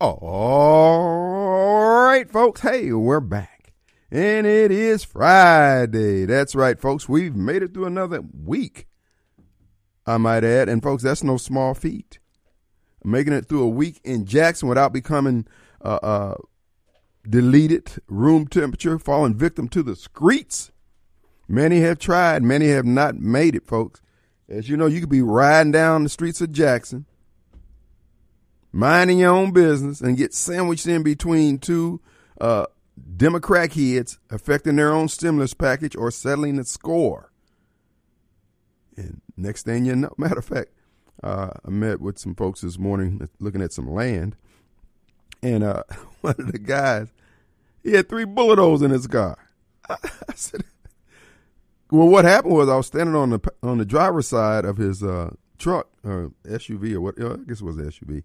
All right, folks. Hey, we're back. And it is Friday. That's right, folks. We've made it through another week. I might add. And, folks, that's no small feat. Making it through a week in Jackson without becoming uh, uh, deleted, room temperature, falling victim to the streets. Many have tried, many have not made it, folks. As you know, you could be riding down the streets of Jackson, minding your own business, and get sandwiched in between two uh, Democrat heads affecting their own stimulus package or settling the score. And next thing you know, matter of fact, uh, I met with some folks this morning looking at some land, and uh, one of the guys, he had three bullet holes in his car. I, I said, "Well, what happened was I was standing on the on the driver's side of his uh, truck or SUV or what? I guess it was SUV,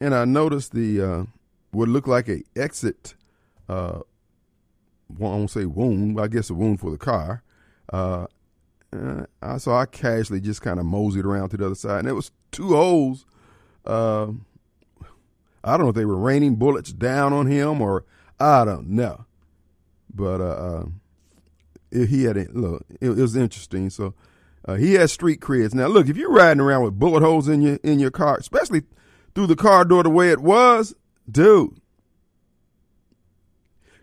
and I noticed the uh, what looked like a exit. Uh, I won't say wound. but I guess a wound for the car. Uh, uh, so I casually just kind of moseyed around to the other side, and it was two holes. Uh, I don't know if they were raining bullets down on him or I don't know, but uh, uh he had a look. It, it was interesting. So uh, he has street creds. Now, look, if you're riding around with bullet holes in your in your car, especially through the car door the way it was, dude.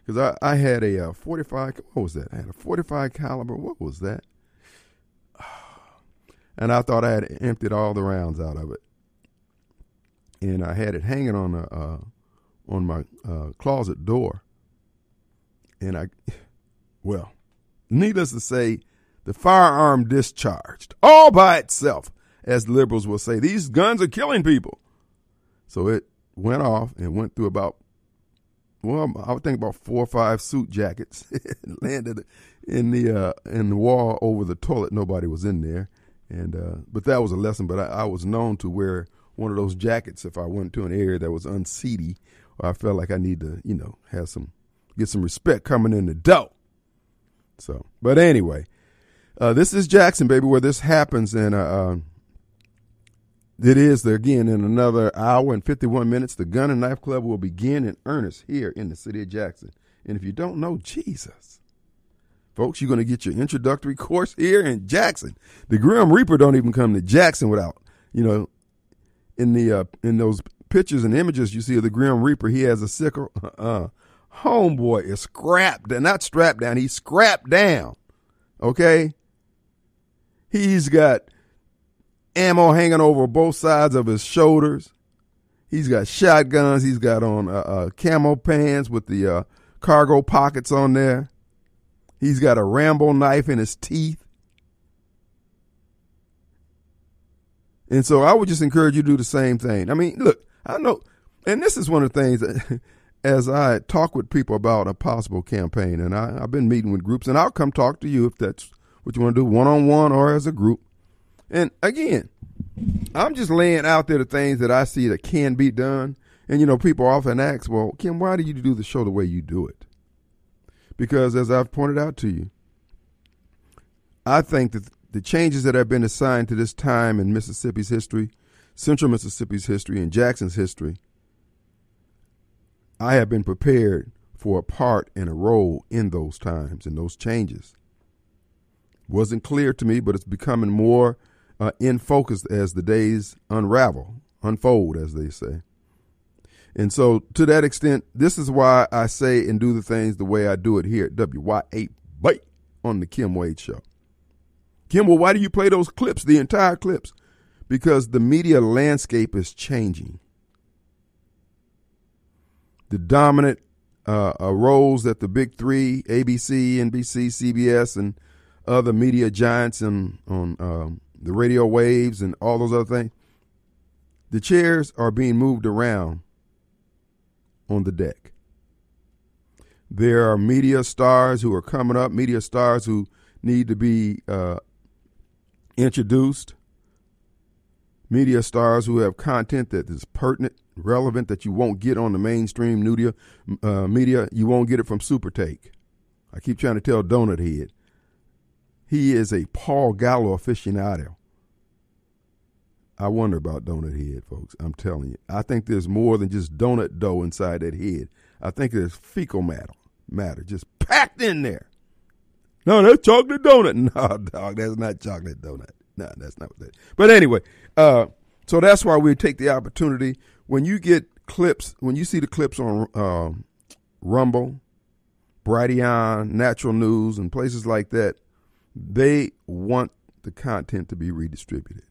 Because I, I had a uh, 45. What was that? I had a 45 caliber. What was that? And I thought I had emptied all the rounds out of it, and I had it hanging on a uh, on my uh, closet door. And I, well, needless to say, the firearm discharged all by itself, as liberals will say. These guns are killing people. So it went off and went through about, well, I would think about four or five suit jackets. landed in the uh, in the wall over the toilet. Nobody was in there, and uh, but that was a lesson. But I, I was known to wear one of those jackets if I went to an area that was unseedy or I felt like I need to, you know, have some get some respect coming in the door. So, but anyway, uh, this is Jackson, baby, where this happens, and uh, uh, it is there again in another hour and fifty one minutes. The Gun and Knife Club will begin in earnest here in the city of Jackson. And if you don't know Jesus, folks, you're going to get your introductory course here in Jackson. The Grim Reaper don't even come to Jackson without, you know, in the uh, in those pictures and images you see of the Grim Reaper, he has a sickle. Uh, homeboy is scrapped, not strapped down. He's scrapped down. Okay. He's got ammo hanging over both sides of his shoulders. He's got shotguns. He's got on uh, uh, camo pants with the uh, cargo pockets on there. He's got a Rambo knife in his teeth. And so I would just encourage you to do the same thing. I mean, look, I know, and this is one of the things that, as I talk with people about a possible campaign, and I, have been meeting with groups, and I'll come talk to you if that's what you want to do, one on one or as a group. And again, I'm just laying out there the things that I see that can be done. And you know, people often ask, "Well, Kim, why do you do the show the way you do it?" Because, as I've pointed out to you, I think that the changes that have been assigned to this time in Mississippi's history Central Mississippi's history and Jackson's history, I have been prepared for a part and a role in those times and those changes. Wasn't clear to me, but it's becoming more uh, in focus as the days unravel, unfold, as they say. And so, to that extent, this is why I say and do the things the way I do it here at WY8 Bite on the Kim Wade Show. Kim, well, why do you play those clips, the entire clips? because the media landscape is changing. The dominant uh, uh, roles that the big three, ABC, NBC, CBS, and other media giants and on um, the radio waves and all those other things, the chairs are being moved around on the deck. There are media stars who are coming up, media stars who need to be uh, introduced media stars who have content that is pertinent, relevant, that you won't get on the mainstream media. Uh, media you won't get it from SuperTalk. I keep trying to tell Donut Head. He is a Paul Gallo aficionado. I wonder about Donut Head, folks. I'm telling you. I think there's more than just donut dough inside that head. I think there's fecal matter, matter just packed in there. No, that's chocolate donut. No, dog, that's not chocolate donut. No, that's not what that. But anyway, uh, so that's why we take the opportunity when you get clips, when you see the clips on um, Rumble, Brighteon, Natural News, and places like that, they want the content to be redistributed.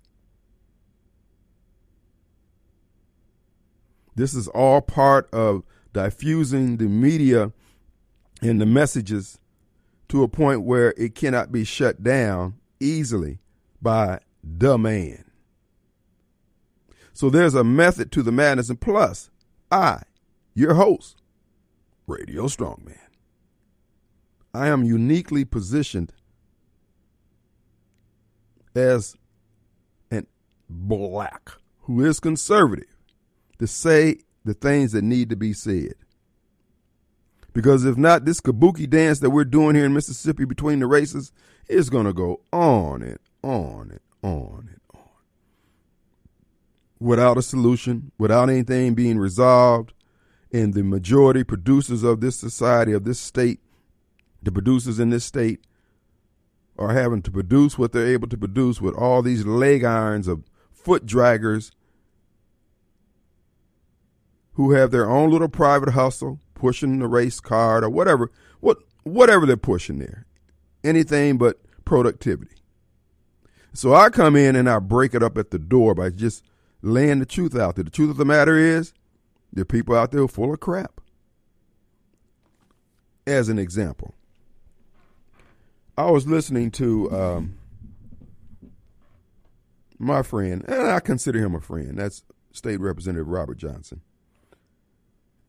This is all part of diffusing the media and the messages to a point where it cannot be shut down easily by the man. So there's a method to the madness. And plus, I, your host, Radio Strongman, I am uniquely positioned as an black who is conservative to say the things that need to be said. Because if not, this kabuki dance that we're doing here in Mississippi between the races is going to go on and on and on and on. Without a solution, without anything being resolved, and the majority producers of this society, of this state, the producers in this state, are having to produce what they're able to produce with all these leg irons of foot draggers who have their own little private hustle, pushing the race card or whatever, what whatever they're pushing there. Anything but productivity. So I come in and I break it up at the door by just laying the truth out there. The truth of the matter is, there are people out there full of crap. As an example, I was listening to um, my friend, and I consider him a friend. That's State Representative Robert Johnson.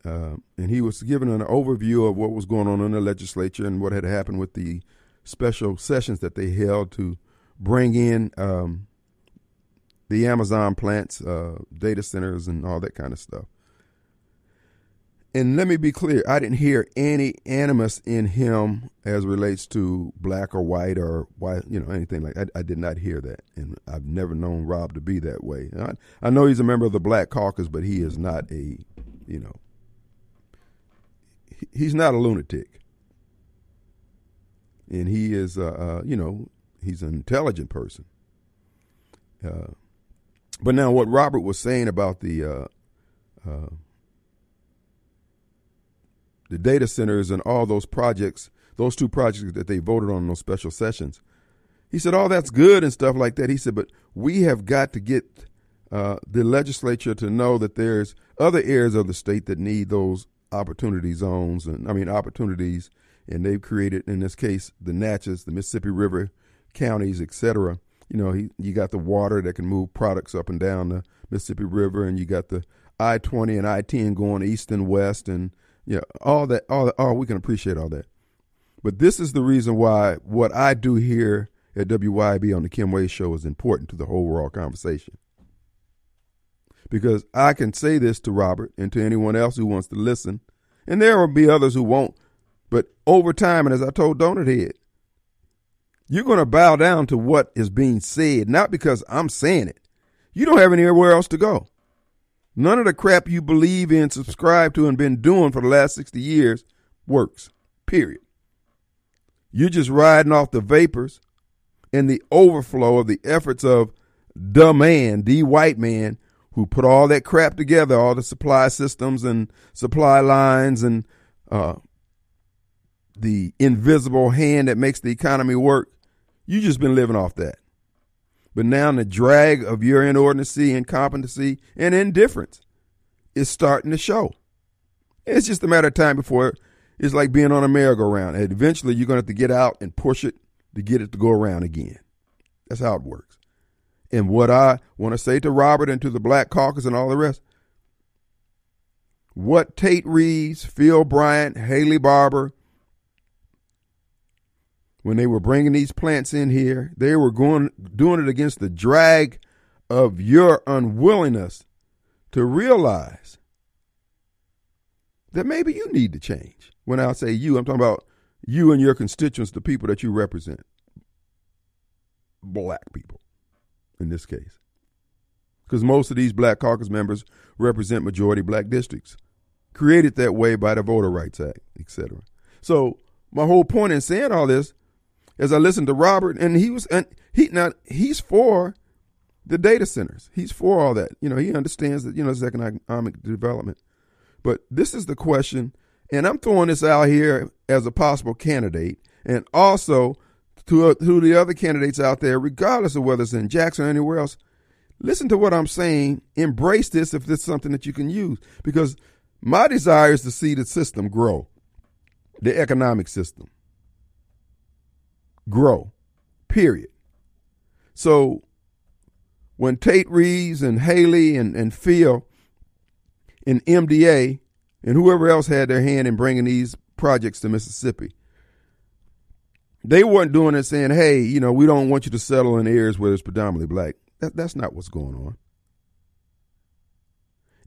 Uh, and he was given an overview of what was going on in the legislature and what had happened with the special sessions that they held to bring in um, the Amazon plants, uh, data centers, and all that kind of stuff. And let me be clear, I didn't hear any animus in him as relates to black or white or white, you know, anything like that. I, I did not hear that. And I've never known Rob to be that way. I, I know he's a member of the Black Caucus, but he is not a, you know, he's not a lunatic, and he is, uh, uh, you know, he's an intelligent person. Uh, but now, what Robert was saying about the uh, uh, the data centers and all those projects, those two projects that they voted on in those special sessions, he said, all that's good and stuff like that." He said, "But we have got to get uh, the legislature to know that there's other areas of the state that need those opportunity zones and I mean opportunities, and they've created in this case the Natchez, the Mississippi River counties, etc. You know, he, you got the water that can move products up and down the Mississippi River, and you got the I twenty and I ten going east and west, and yeah, all that, all that, oh, we can appreciate all that. But this is the reason why what I do here at WYB on the Kim Wade Show is important to the overall conversation because I can say this to Robert and to anyone else who wants to listen, and there will be others who won't. But over time, and as I told Donut Head, you're going to bow down to what is being said, not because I'm saying it. You don't have anywhere else to go. None of the crap you believe in, subscribe to, and been doing for the last 60 years works. Period. You're just riding off the vapors and the overflow of the efforts of the man, the white man, who put all that crap together, all the supply systems and supply lines and uh, the invisible hand that makes the economy work. You just been living off that. But now the drag of your inordinacy, incompetency, and indifference is starting to show. It's just a matter of time before it's like being on a merry-go-round. And eventually you're going to have to get out and push it to get it to go around again. That's how it works. And what I want to say to Robert and to the Black Caucus and all the rest, what Tate Reeves, Phil Bryant, Haley Barbour, when they were bringing these plants in here, they were going doing it against the drag of your unwillingness to realize that maybe you need to change. When I say you, I'm talking about you and your constituents, the people that you represent, black people in this case. because most of these black caucus members represent majority black districts, created that way by the Voter Rights Act, etc. So my whole point in saying all this, as I listened to Robert, and he was, and he now he's for the data centers. He's for all that. You know, he understands that you know it's economic development. But this is the question, and I'm throwing this out here as a possible candidate, and also to, to the other candidates out there, regardless of whether it's in Jackson or anywhere else. Listen to what I'm saying. Embrace this if this is something that you can use. Because my desire is to see the system grow, the economic system grow, period. So when Tate Reeves and Haley and, and Phil and MDA and whoever else had their hand in bringing these projects to Mississippi, they weren't doing it saying, hey, you know, we don't want you to settle in areas where it's predominantly black. That, that's not what's going on.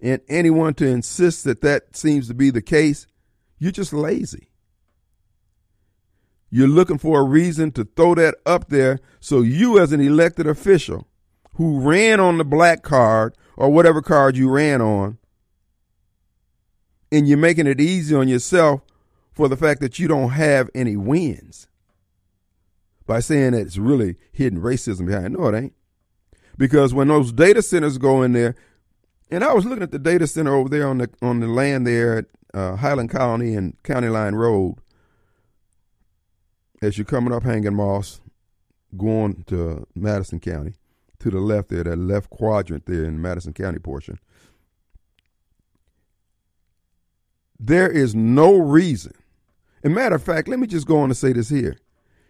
And anyone to insist that that seems to be the case, you're just lazy. You're looking for a reason to throw that up there so you, as an elected official who ran on the black card or whatever card you ran on, and you're making it easy on yourself for the fact that you don't have any wins by saying that it's really hidden racism behind. No, it ain't. Because when those data centers go in there, and I was looking at the data center over there on the on the land there at uh, Highland Colony and County Line Road. As you're coming up Hanging Moss, going to Madison County, to the left there, that left quadrant there in the Madison County portion. There is no reason. And matter of fact, let me just go on to say this here.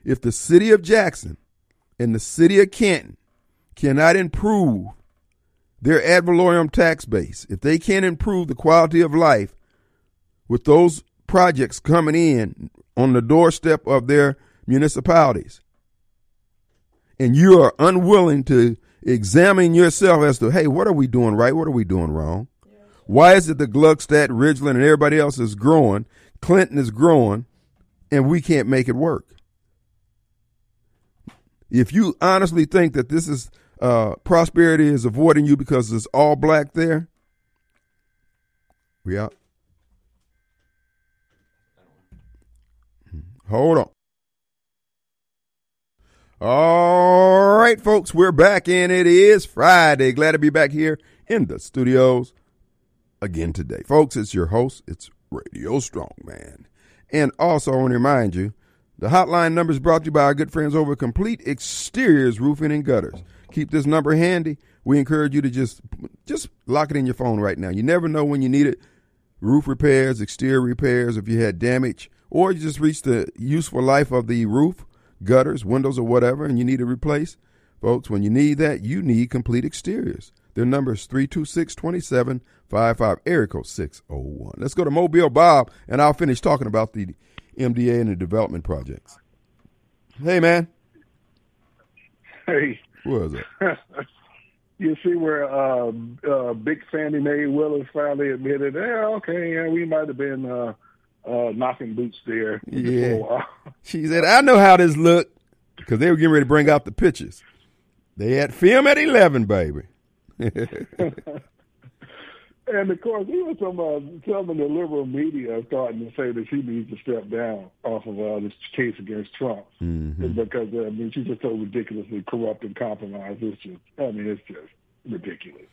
If the city of Jackson and the city of Canton cannot improve their ad valorem tax base, if they can't improve the quality of life with those projects coming in on the doorstep of their municipalities, and you are unwilling to examine yourself as to, hey, what are we doing right? What are we doing wrong? Why is it that Gluckstadt, Ridgeland, and everybody else is growing, Clinton is growing, and we can't make it work? If you honestly think that this is uh, prosperity is avoiding you because it's all black there, we out. Hold on. All right, folks, we're back and it is Friday. Glad to be back here in the studios again today. Folks, it's your host. It's Radio Strongman. And also, I want to remind you the hotline number is brought to you by our good friends over Complete Exteriors Roofing and Gutters. Keep this number handy. We encourage you to just just lock it in your phone right now. You never know when you need it. Roof repairs, exterior repairs, if you had damage, or you just reach the useful life of the roof, gutters, windows, or whatever, and you need to replace. Folks, when you need that, you need complete exteriors. Their number is 326 2755, area code 601. Let's go to Mobile Bob, and I'll finish talking about the MDA and the development projects. Hey, man. Hey. What is it? you see where uh, uh, Big Fannie Mae Willis finally admitted, yeah, okay, yeah, we might have been uh, uh, knocking boots there. Yeah. she said, I know how this looked because they were getting ready to bring out the pictures. They had film at 11, baby. And of course, even some uh, some of the liberal media are starting to say that she needs to step down off of uh, this case against Trump mm-hmm. because uh, I mean she's just so ridiculously corrupt and compromised. It's just, I mean, it's just ridiculous.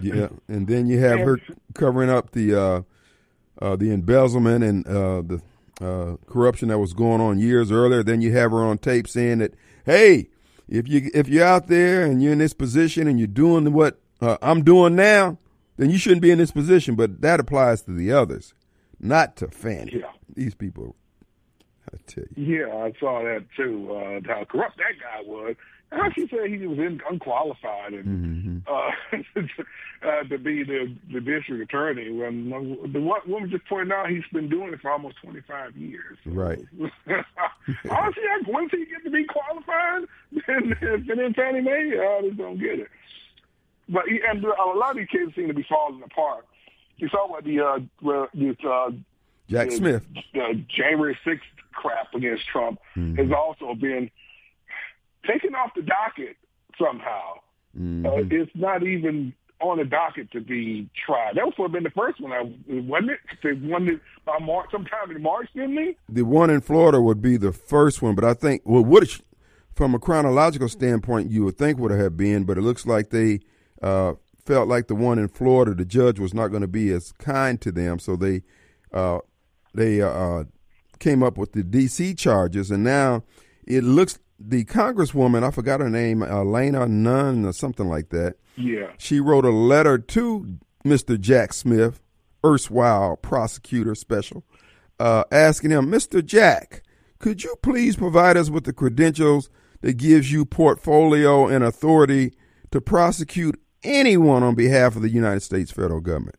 Yeah, and then you have her covering up the uh, uh, the embezzlement and uh, the uh, corruption that was going on years earlier. Then you have her on tape saying that, hey, if you if you're out there and you're in this position and you're doing what uh, I'm doing now then you shouldn't be in this position. But that applies to the others, not to Fannie. Yeah. These people, I tell you. Yeah, I saw that too. Uh, how corrupt that guy was. How she said he was in, unqualified and mm-hmm. uh, uh, to be the the district attorney. When the woman just pointed out he's been doing it for almost twenty five years. Right. Honestly, once he get to be qualified, then, then Fannie Mae, I just don't get it. But and a lot of these kids seem to be falling apart. You saw what the uh, this uh, Jack the, Smith, the January sixth crap against Trump mm-hmm. has also been taken off the docket somehow. Mm-hmm. Uh, it's not even on the docket to be tried. That would have been the first one, I, wasn't it? The one that by March, sometime in March, didn't they? The one in Florida would be the first one, but I think well, would from a chronological standpoint, you would think would have been, but it looks like they uh, felt like the one in Florida, the judge was not going to be as kind to them, so they uh, they uh, came up with the D.C. charges, and now it looks the congresswoman, I forgot her name, Elena Nunn or something like that. Yeah. She wrote a letter to Mr. Jack Smith, erstwhile prosecutor special, uh, asking him, Mr. Jack, could you please provide us with the credentials that gives you portfolio and authority to prosecute anyone on behalf of the United States federal government?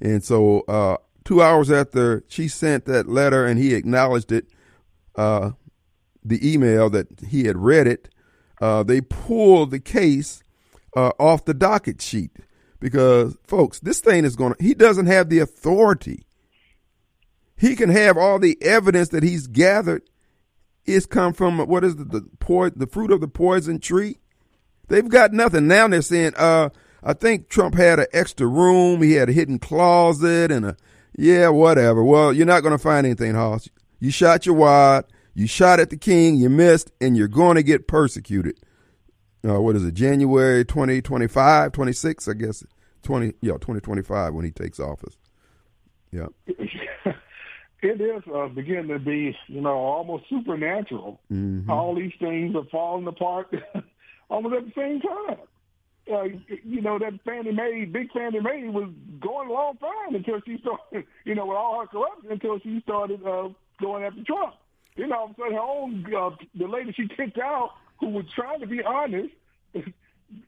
And so, uh, two hours after she sent that letter and he acknowledged it, uh, the email that he had read it, uh, they pulled the case uh, off the docket sheet because, folks, this thing is going to, he doesn't have the authority. He can have all the evidence that he's gathered is come from what is the the, the fruit of the poison tree. They've got nothing now. They're saying, uh, I think Trump had an extra room. He had a hidden closet and a yeah, whatever. Well, you're not going to find anything, Hoss. You shot your wad. You shot at the king, you missed, and you're going to get persecuted. Uh, what is it, January 2025, 26, I guess, 20, yeah, 2025 when he takes office. Yeah. it is uh, beginning to be, you know, almost supernatural. Mm-hmm. All these things are falling apart almost at the same time. Uh, you know, that Fannie Mae, big Fannie Mae was going along fine until she started, you know, with all her corruption until she started uh, going after Trump you know, so her own uh, the lady she kicked out, who was trying to be honest, uh,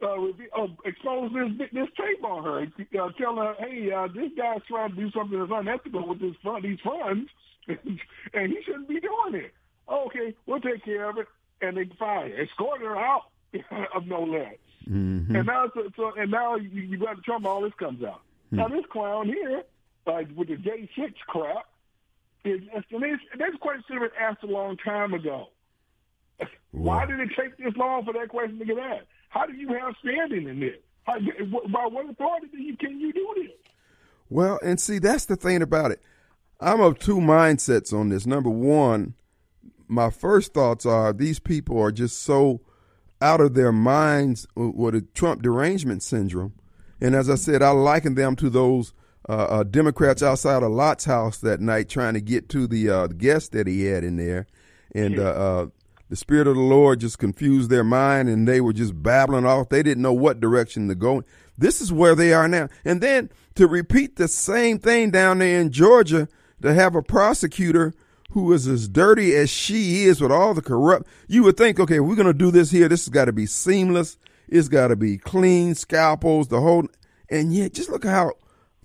uh, exposed this this tape on her, uh, telling her, "Hey, uh, this guy's trying to do something that's unethical with this fund, these funds, and he shouldn't be doing it." Okay, we'll take care of it, and they fire, escorted her out of no less. Mm-hmm. And now, so, so, and now you, you got Trump. All this comes out. Mm-hmm. Now this clown here, uh, with the J six crap, is this, this question should have been asked a long time ago. Why did it take this long for that question to get asked? How do you have standing in this? How, by what authority you, can you do this? Well, and see, that's the thing about it. I'm of two mindsets on this. Number one, my first thoughts are these people are just so out of their minds with a Trump derangement syndrome. And as I said, I liken them to those uh, uh, Democrats outside of Lot's house that night trying to get to the uh, guest that he had in there, and uh, uh, the Spirit of the Lord just confused their mind, and they were just babbling off. They didn't know what direction to go. This is where they are now, and then to repeat the same thing down there in Georgia to have a prosecutor who is as dirty as she is with all the corrupt. You would think, okay, we're going to do this here. This has got to be seamless. It's got to be clean scalpels, the whole. And yet, just look how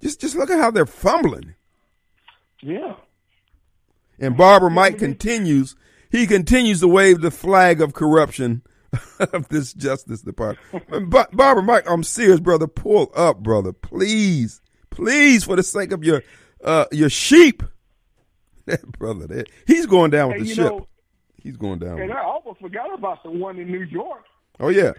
just just look at how they're fumbling. Yeah. And Barbara Mike continues. He continues to wave the flag of corruption of this Justice Department. But Barbara Mike, I'm serious, brother. Pull up, brother, please, please, for the sake of your uh, your sheep. That brother, that, he's going down with the ship. Know, he's going down. And I almost forgot about the one in New York. Oh yeah.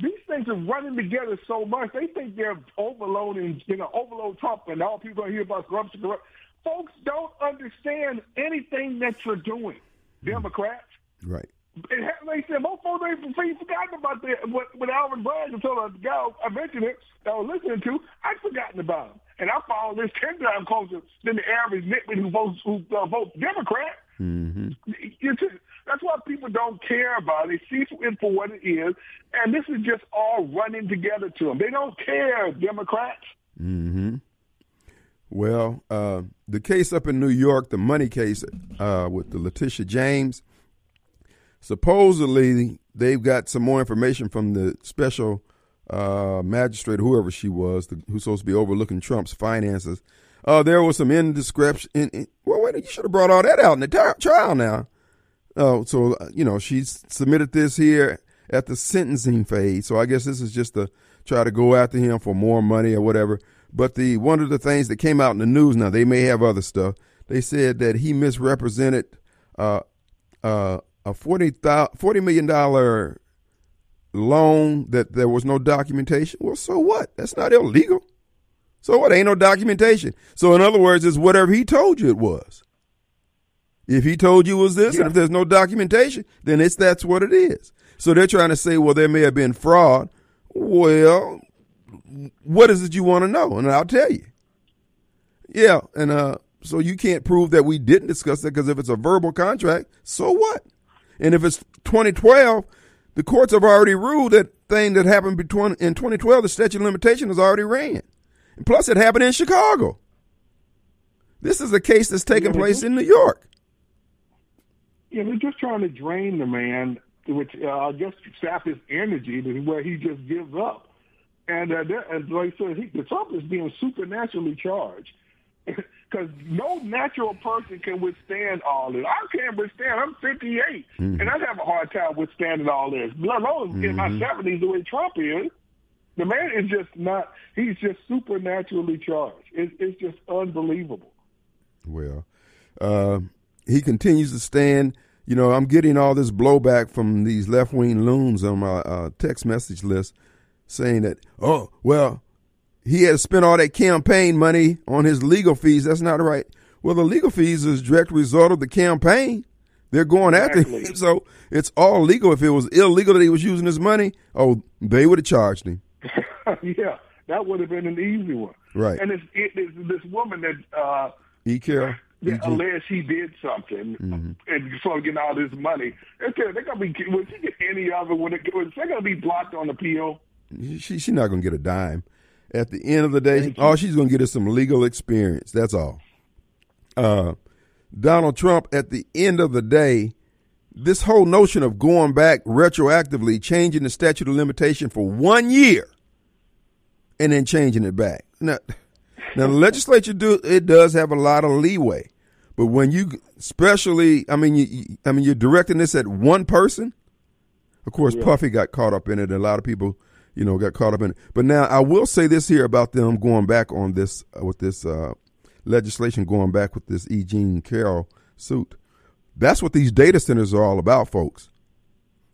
These things are running together so much. They think they're overloading, you know, overload Trump, and all people are hear about corruption. corruption. Folks don't understand anything that you're doing. Mm. Democrats, right? It, they said most folks ain't forgotten about that. What, when Alvin Bragg told the guy I mentioned it, I was listening to, I'd forgotten about him, and I follow this ten times closer than the average nitwit who votes who uh, votes Democrat. Mm-hmm. It's, that's why people don't care about it. They see it for what it is, and this is just all running together to them. They don't care, Democrats. Mm-hmm. Well, uh, the case up in New York, the money case uh, with the Letitia James, supposedly they've got some more information from the special uh, magistrate, whoever she was, the, who's supposed to be overlooking Trump's finances. Uh, there was some indiscretion. In, in, well, wait, you should have brought all that out in the t- trial now. Oh, so uh, you know she's submitted this here at the sentencing phase. So I guess this is just to try to go after him for more money or whatever. But the one of the things that came out in the news now they may have other stuff. They said that he misrepresented uh, uh, a 40, $40 million loan that there was no documentation. Well, so what? That's not illegal. So what? Ain't no documentation. So in other words, it's whatever he told you it was. If he told you it was this, yeah. and if there's no documentation, then it's that's what it is. So they're trying to say, well, there may have been fraud. Well, what is it you want to know? And I'll tell you. Yeah, and uh, so you can't prove that we didn't discuss that because if it's a verbal contract, so what? And if it's 2012, the courts have already ruled that thing that happened between in 2012, the statute of limitation has already ran. Plus, it happened in Chicago. This is a case that's taking yeah, place in New York. Yeah, they're just trying to drain the man, which uh, I guess sap his energy to where he just gives up. And, uh, and like I said, he, Trump is being supernaturally charged because no natural person can withstand all this. I can't withstand. I'm 58, mm-hmm. and I have a hard time withstanding all this. Let alone mm-hmm. in my 70s, mm-hmm. the way Trump is. The man is just not. He's just supernaturally charged. It, it's just unbelievable. Well, uh, he continues to stand. You know, I'm getting all this blowback from these left wing loons on my uh, text message list saying that, oh, well, he had spent all that campaign money on his legal fees. That's not right. Well, the legal fees is direct result of the campaign. They're going exactly. after him, so it's all legal. If it was illegal that he was using his money, oh, they would have charged him. yeah, that would have been an easy one. Right. And it's, it, it's this woman that uh, E. Carroll. That alleged he did something mm-hmm. and sort of getting all this money. Okay, they're gonna be. Will she get any of it when it? Was they gonna be blocked on appeal? She she's not gonna get a dime. At the end of the day, all she's going to get is some legal experience. That's all. Uh, Donald Trump, at the end of the day, this whole notion of going back retroactively, changing the statute of limitation for one year, and then changing it back. Now, now the legislature do it does have a lot of leeway, but when you, especially, I mean, you, I mean, you're directing this at one person. Of course, yeah. Puffy got caught up in it. And a lot of people you know, got caught up in it. But now I will say this here about them going back on this uh, with this uh, legislation going back with this E. Jean Carroll suit. That's what these data centers are all about, folks.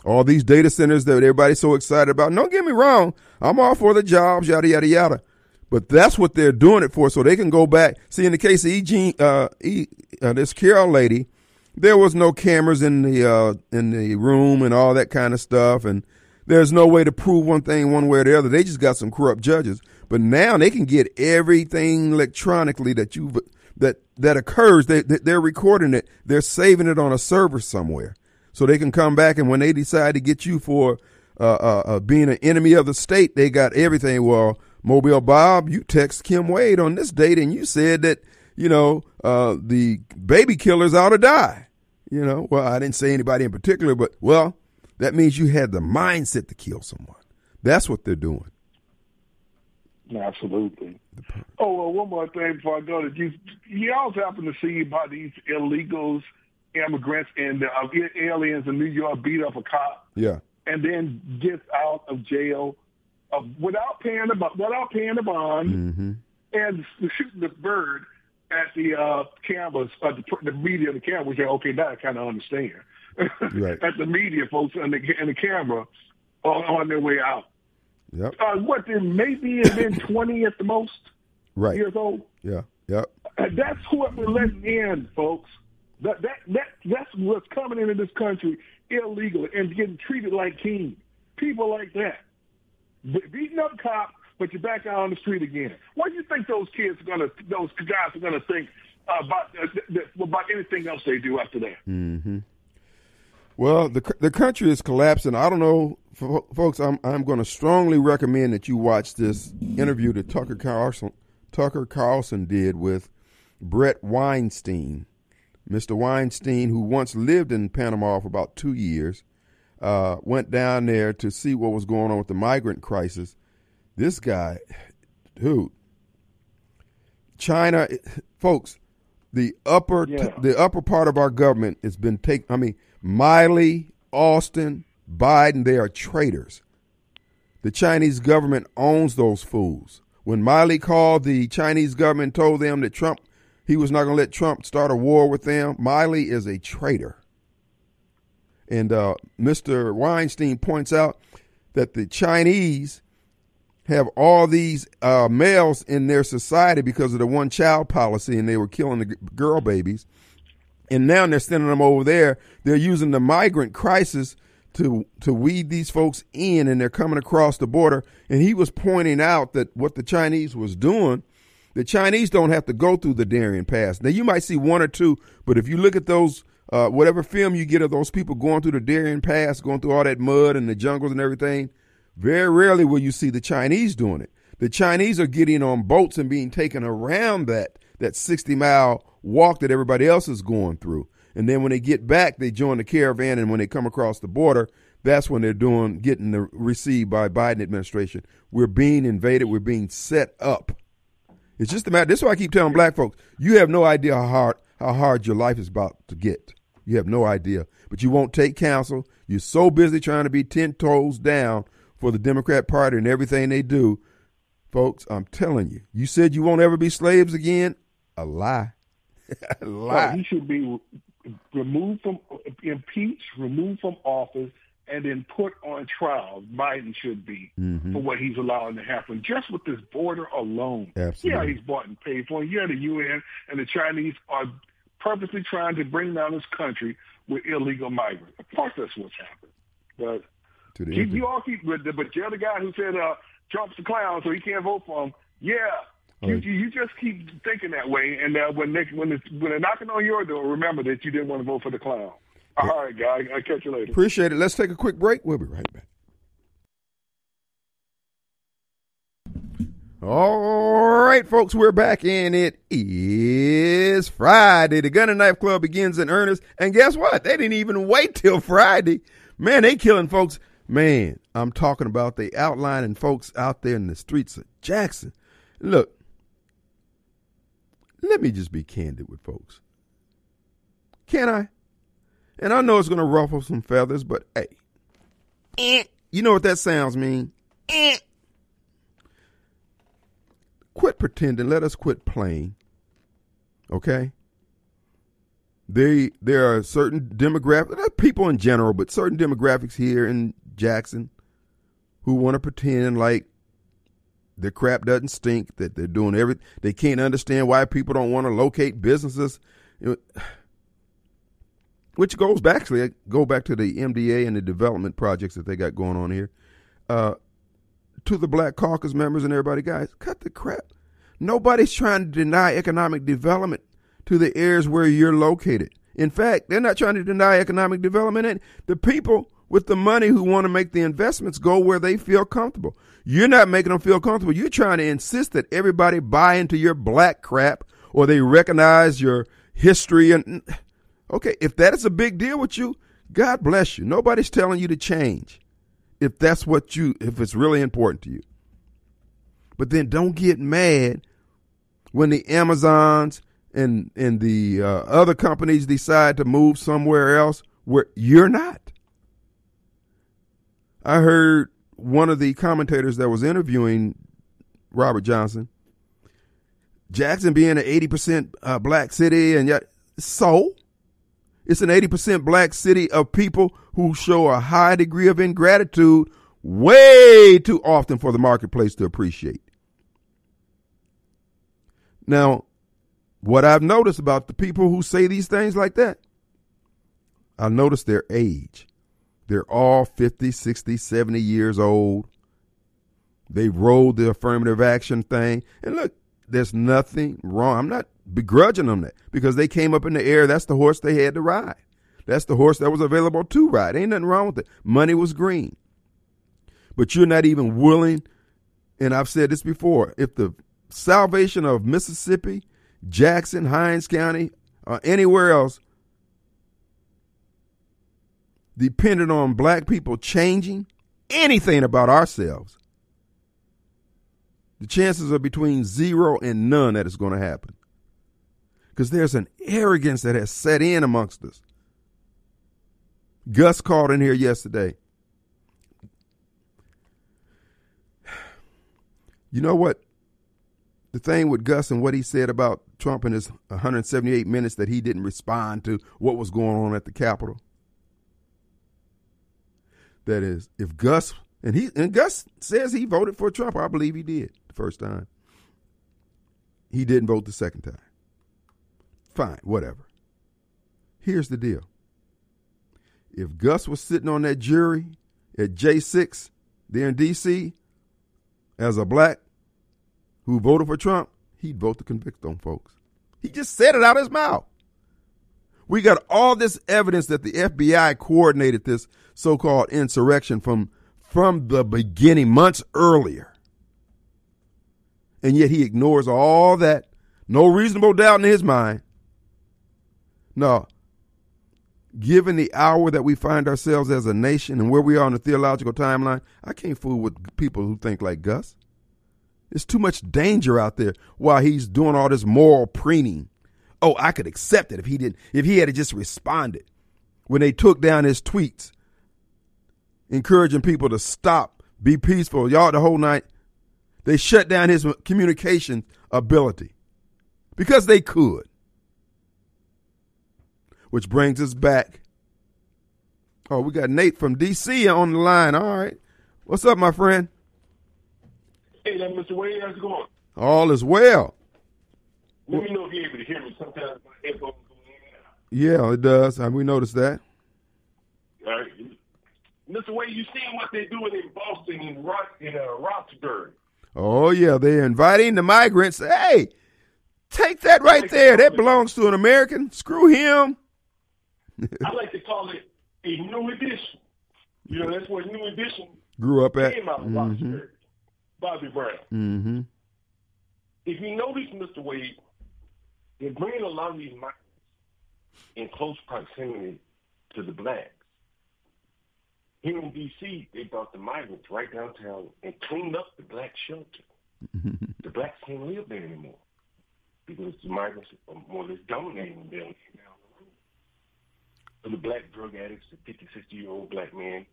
All these data centers that everybody's so excited about. Don't get me wrong, I'm all for the jobs, yada yada yada. But that's what they're doing it for, so they can go back. See, in the case of E. Jean, uh, e, uh, this Carroll lady, there was no cameras in the uh, in the room and all that kind of stuff, and there's no way to prove one thing one way or the other. They just got some corrupt judges. But now they can get everything electronically that you that that occurs. They they're recording it. They're saving it on a server somewhere, so they can come back and when they decide to get you for uh, uh, uh, being an enemy of the state, they got everything. Well, Mobile Bob, you text Kim Wade on this date, and you said that you know uh, the baby killers ought to die. You know, well, I didn't say anybody in particular, but well, that means you had the mindset to kill someone. That's what they're doing. Absolutely. Oh, well, one more thing before I go. Did you you also happen to see about these illegals, immigrants, and uh, aliens in New York beat up a cop? Yeah. And then gets out of jail uh, without paying a without paying a bond, mm-hmm. and shooting the bird at the uh, cameras, uh, the, the media, the camera. Which okay, now I kind of understand right. at the media folks and the, and the camera on, on their way out. Yep. Uh, what there maybe have been twenty at the most. Right. Years old. Yeah. Yep. Uh, that's what we're letting in, folks. That that that that's what's coming into this country illegally and getting treated like kings. People like that, beating up cops, but you're back out on the street again. What do you think those kids are gonna, those guys are gonna think about uh, about anything else they do after that? Mm-hmm. Well, the the country is collapsing. I don't know, folks. I'm I'm going to strongly recommend that you watch this interview that Tucker Carlson Tucker Carlson did with Bret Weinstein, Mr. Weinstein, who once lived in Panama for about two years, uh, went down there to see what was going on with the migrant crisis. This guy, dude, China, folks, the upper yeah. the upper part of our government has been taken. I mean Milley, Austin, Biden, they are traitors. The Chinese government owns those fools. When Milley called, the Chinese government told them that Trump, he was not going to let Trump start a war with them. Milley is a traitor. And uh, Mr. Weinstein points out that the Chinese have all these uh, males in their society because of the one child policy and they were killing the girl babies. And now they're sending them over there. They're using the migrant crisis to to weed these folks in and they're coming across the border. And he was pointing out that what the Chinese was doing, the Chinese don't have to go through the Darien Pass. Now you might see one or two, but if you look at those uh, whatever film you get of those people going through the Darien Pass, going through all that mud and the jungles and everything, very rarely will you see the Chinese doing it. The Chinese are getting on boats and being taken around that that 60 mile walk that everybody else is going through. And then when they get back, they join the caravan, and when they come across the border, that's when they're doing getting the received by Biden administration. We're being invaded. We're being set up. It's just a matter. This is why I keep telling black folks: you have no idea how hard how hard your life is about to get. You have no idea, but you won't take counsel. You're so busy trying to be ten toes down for the Democrat Party and everything they do, folks. I'm telling you, you said you won't ever be slaves again. A lie. a oh, lie. No, he should be removed from impeached, removed from office, and then put on trial. Biden should be mm-hmm. for what he's allowing to happen. Just with this border alone. Absolutely. Yeah, he's bought and paid for. Yeah, the UN and the Chinese are purposely trying to bring down this country with illegal migrants. Of course, that's what's happened. But keep, you all keep, but, but you're the guy who said uh, Trump's a clown, so he can't vote for him. Yeah, you, you just keep thinking that way, and uh, when they when it's, when they're knocking on your door, remember that you didn't want to vote for the clown. All right, guy. I'll catch you later. Appreciate it. Let's take a quick break. We'll be right back. All right, folks, we're back, and it is Friday. The Gun and Knife Club begins in earnest, and guess what? They didn't even wait till Friday. Man, they killing folks. Man, I'm talking about they outlining folks out there in the streets of Jackson. Look, let me just be candid with folks. Can I? And I know it's going to ruffle some feathers, but hey, you know what that sounds mean? Quit pretending. Let us quit playing. Okay? They, there are certain demographics, people in general, but certain demographics here in Jackson who want to pretend like their crap doesn't stink, that they're doing everything. They can't understand why people don't want to locate businesses. Which goes back, actually, go back to the MDA and the development projects that they got going on here. Uh, to the Black Caucus members and everybody, guys, cut the crap. Nobody's trying to deny economic development to the areas where you're located. In fact, they're not trying to deny economic development. And the people with the money who want to make the investments go where they feel comfortable. You're not making them feel comfortable. You're trying to insist that everybody buy into your black crap or they recognize your history and okay, if that is a big deal with you, God bless you. Nobody's telling you to change. If that's what you if it's really important to you. But then don't get mad when the Amazons and and the uh, other companies decide to move somewhere else where you're not. I heard one of the commentators that was interviewing Robert Johnson, Jackson being an 80% uh, black city, and yet, so it's an 80% black city of people who show a high degree of ingratitude way too often for the marketplace to appreciate. Now, what I've noticed about the people who say these things like that, I notice their age. They're all 50, 60, 70 years old. They've rolled the affirmative action thing. And look, there's nothing wrong. I'm not begrudging them that because they came up in the air. That's the horse they had to ride. That's the horse that was available to ride. Ain't nothing wrong with it. Money was green. But you're not even willing, and I've said this before, if the salvation of Mississippi, Jackson, Hinds County, or anywhere else dependent on black people changing anything about ourselves, the chances are between zero and none that it's going to happen. Because there's an arrogance that has set in amongst us. Gus called in here yesterday. You know what? The thing with Gus and what he said about Trump in his 178 minutes that he didn't respond to what was going on at the Capitol that is, if Gus And he and Gus says he voted for Trump. I believe he did the first time. He didn't vote the second time. Fine, whatever. Here's the deal. If Gus was sitting on that jury at J6 there in D.C. as a black who voted for Trump, he'd vote to convict them folks. He just said it out of his mouth. We got all this evidence that the FBI coordinated this so-called insurrection from from the beginning, months earlier. And yet he ignores all that. No reasonable doubt in his mind. No. Given the hour that we find ourselves as a nation and where we are on the theological timeline, I can't fool with people who think like Gus. There's too much danger out there while he's doing all this moral preening. Oh, I could accept it if he didn't, if he had just responded when they took down his tweets, encouraging people to stop, be peaceful, y'all the whole night. They shut down his communication ability because they could. Which brings us back. Oh, we got Nate from DC on the line. All right. What's up, my friend? Hey, that Mr. Wade, how's it going? All is well. Let me know if you're able to hear me. Sometimes my headphones go in Yeah, it does. We noticed that. All right. Mr. Wade, you seen what they're doing in Boston and Rock in uh, Roxbury? Oh yeah, they're inviting the migrants. Hey, take that right there. That belongs to an American. Screw him. I like to call it a new edition. You know, that's what new edition grew up at. Came out of mm-hmm. Bobby Brown. Mm-hmm. If you notice, Mr. Wade, they're bringing a lot of these migrants in close proximity to the blacks. Here in D.C., they brought the migrants right downtown and cleaned up the black shelter. the blacks can't live there anymore because the migrants are more or less dominating them now. So the black drug addicts, the 50, 60 year old black man,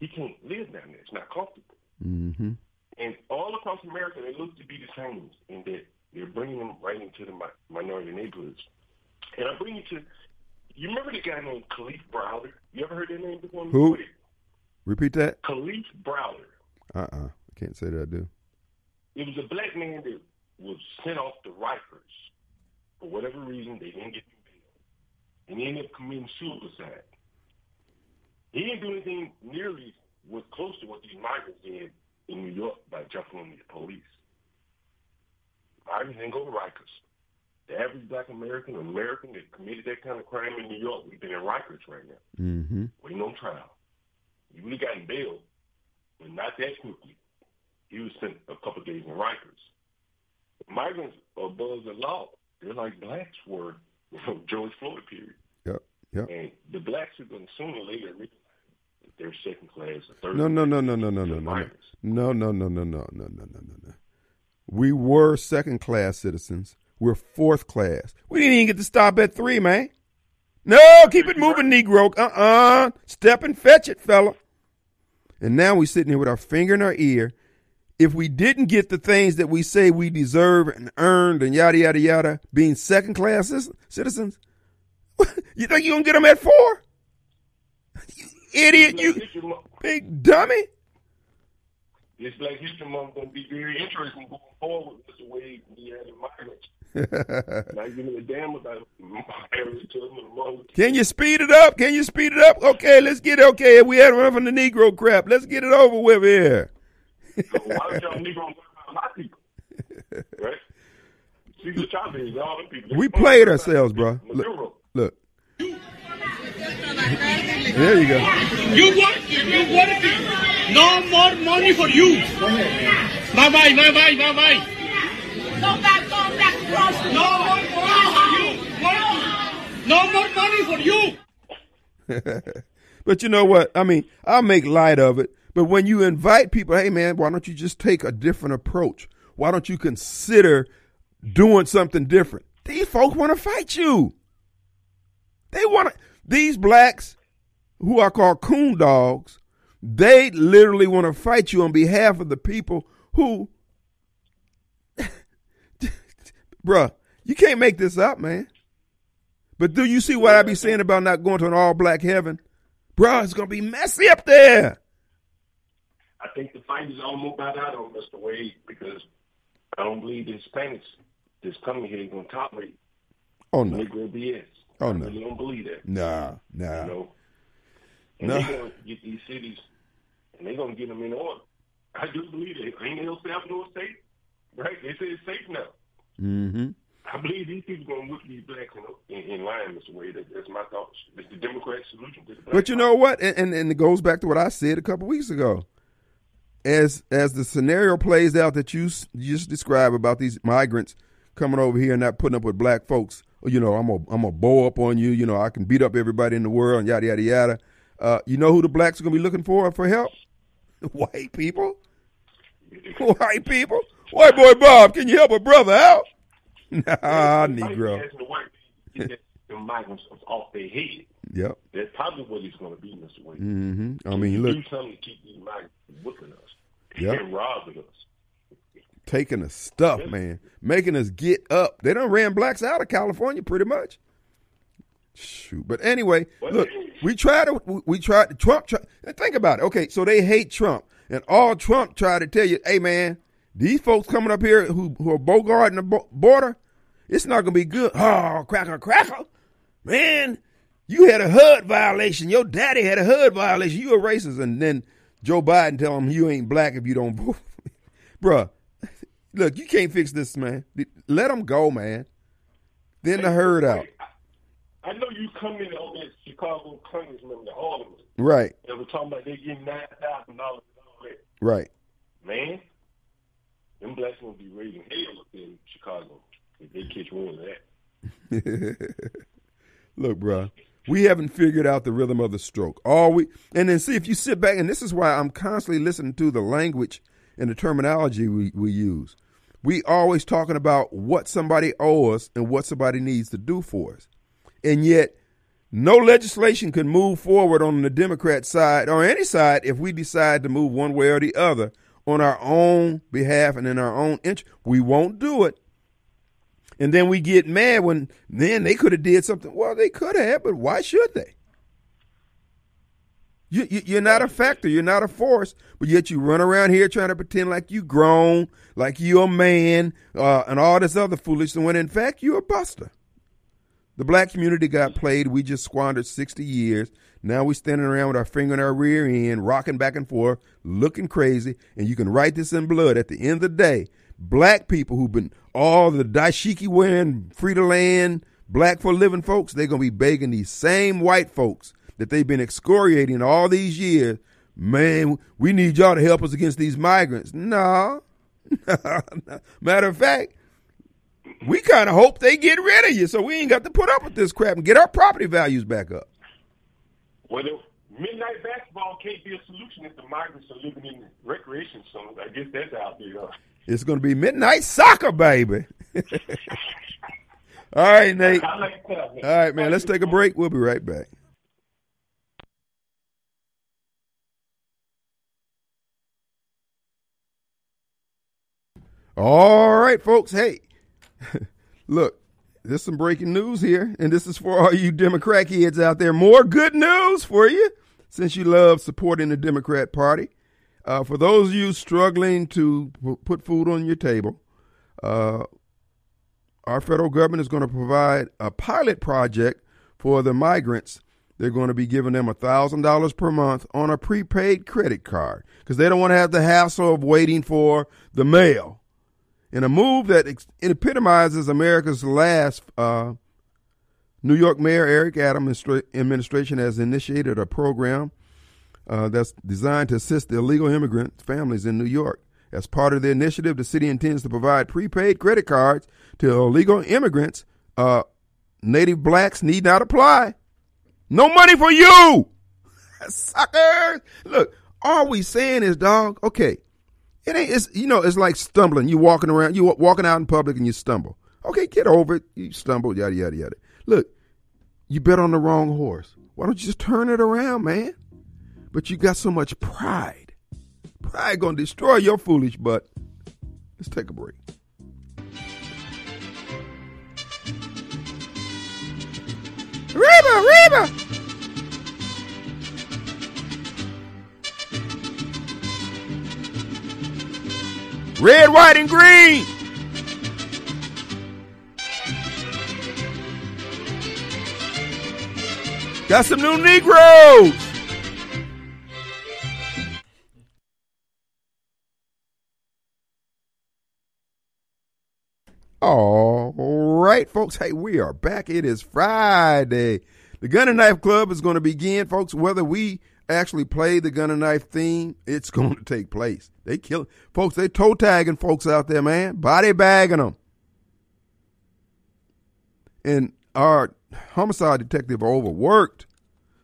he can't live down there. It's not comfortable. Mm-hmm. And all across America, they look to be the same in that they're bringing them right into the minority neighborhoods. And I bring you to, you remember the guy named Kalief Browder? You ever heard that name before? Who? Repeat that. Kalief Browder. Uh-uh. I can't say that I do. It was a black man that was sent off to Rikers. For whatever reason, they didn't get him bail. And he ended up committing suicide. He didn't do anything nearly was close to what these migrants did in New York by jumping on the police. Migrants didn't go to Rikers. The average black American American that committed that kind of crime in New York, we've been in Rikers right now. Mm-hmm. Waiting on trial. He would have gotten bail, but not that quickly. He was spent a couple of days in Rikers. Migrants are above the law. They're like blacks were from George Floyd period. Yep. Yep. And the blacks are going to sooner or later realize they're second class or third. No, no, no, no, no, no, no, no, no, no, no, no, no, no, no, no, no, no. We were second class citizens. We're fourth class. We didn't even get to stop at three, man. No, keep it moving, Negro. Uh uh Step and fetch it, fella. And now we're sitting here with our finger in our ear. If we didn't get the things that we say we deserve and earned and yada, yada, yada, being second class citizens, you think you're going to get them at four? You idiot, you big dummy. This Black History Month going to be very interesting going forward with the way we have migrants. Not giving a damn about Can you speed it up? Can you speed it up? Okay, let's get it. Okay, we had enough of the Negro crap. Let's get it over with here. so why don't y'all Negro about my people? Right? Cesar Chavez, all them people. We played ourselves, bro. Look. look. There you go. You work, you working. No more money for you. Bye bye, bye bye, bye bye. Come back, come back, No more money for you. No more money for you. but you know what? I mean, I'll make light of it. But when you invite people, hey man, why don't you just take a different approach? Why don't you consider doing something different? These folks want to fight you. They want to, these blacks who are called coon dogs they literally want to fight you on behalf of the people who, bruh, you can't make this up, man. But do you see what I be saying about not going to an all black heaven? Bruh, it's going to be messy up there. I think the fight is almost about out on Mr. Wade because I don't believe the Hispanics that's coming here is to tolerate Oh no, Negro BS. Oh, I no. really don't believe that. nah, nah. You know, and No. they're going to get these cities, and they're going to get them in order. I do believe it. Ain't El Salvador safe? Right? They say it's safe now. Mm-hmm. I believe these people going to whip these blacks in, in, in line, Mr. Wade. That, that's my thoughts. It's the Democrat solution to the But you know what? And, and and it goes back to what I said a couple weeks ago. As as the scenario plays out that you, you just described about these migrants coming over here and not putting up with black folks, you know, I'm gonna I'm gonna bow up on you. You know, I can beat up everybody in the world and yada yada yada. Uh, you know who the blacks are gonna be looking for for help? White people. White people. White boy Bob, can you help a brother out? Nah, Negro. The white people to get the migrants off their head. Yep. That's probably what it's going to be, Mr. Wade. hmm I mean, look, do something to keep these migrants whipping us Yep. and robbing us. taking the stuff, man, making us get up. They done ran blacks out of California pretty much. Shoot, but anyway, look, we try to we- tried Trump. Try, and think about it. Okay, so they hate Trump, and all Trump tried to tell you, hey man, these folks coming up here who who are bogarting the bo- border, it's not gonna be good. Oh, cracker, cracker, man, you had a HUD violation. Your daddy had a HUD violation. You a racist, and then Joe Biden tell him you ain't black if you don't vote, bruh. Look, you can't fix this, man. Let them go, man. Then the herd out. I know you come in on that Chicago congressman, the Harlem, Right, and we're talking about they getting nine thousand dollars and all that. right. Man, them blacks gonna be raising hell up in Chicago if they catch wind of that. Look, bro, we haven't figured out the rhythm of the stroke. All we and then see if you sit back, and this is why I'm constantly listening to the language and the terminology we, we use. We always talking about what somebody owes and what somebody needs to do for us. And yet no legislation can move forward on the Democrat side or any side if we decide to move one way or the other on our own behalf and in our own interest. We won't do it. And then we get mad when then they could have did something. Well, they could have, but why should they? You, you, you're not a factor. You're not a force, but yet you run around here trying to pretend like you grown, like you're a man, uh, and all this other foolishness. When in fact you're a buster. The black community got played. We just squandered 60 years. Now we standing around with our finger in our rear end, rocking back and forth, looking crazy. And you can write this in blood. At the end of the day, black people who've been all the dashiki wearing, free to land, black for living folks, they're going to be begging these same white folks that they've been excoriating all these years. Man, we need y'all to help us against these migrants. No. Matter of fact, we kind of hope they get rid of you so we ain't got to put up with this crap and get our property values back up. Well, if midnight basketball can't be a solution if the migrants are living in recreation zones. I guess that's out there. Huh? It's going to be midnight soccer, baby. All right, Nate. All right, man. Let's take a break. We'll be right back. All right, folks. Hey, look, there's some breaking news here, and this is for all you Democrat heads out there. More good news for you since you love supporting the Democrat Party. Uh, for those of you struggling to put food on your table, uh, our federal government is going to provide a pilot project for the migrants. They're going to be giving them $1,000 per month on a prepaid credit card because they don't want to have the hassle of waiting for the mail. In a move that epitomizes America's last, uh, New York Mayor Eric Adams administra- administration has initiated a program uh, that's designed to assist the illegal immigrant families in New York. As part of the initiative, the city intends to provide prepaid credit cards to illegal immigrants. Uh, native blacks need not apply. No money for you, suckers. Look, all we saying is, dog. Okay, it ain't. It's you know, it's like stumbling. You walking around, you wa- walking out in public and you stumble. Okay, get over it. You stumble, yada yada yada. Look, you bet on the wrong horse. Why don't you just turn it around, man? But you got so much pride. Pride gonna destroy your foolish butt. Let's take a break. Reba, Reba. Red, white, and green. Got some new Negroes. All right, folks. Hey, we are back. It is Friday. The Gun and Knife Club is going to begin, folks. Whether we actually play the gun and knife theme, it's going to take place. They kill folks. They toe tagging folks out there, man. Body bagging them. And our homicide detective are overworked.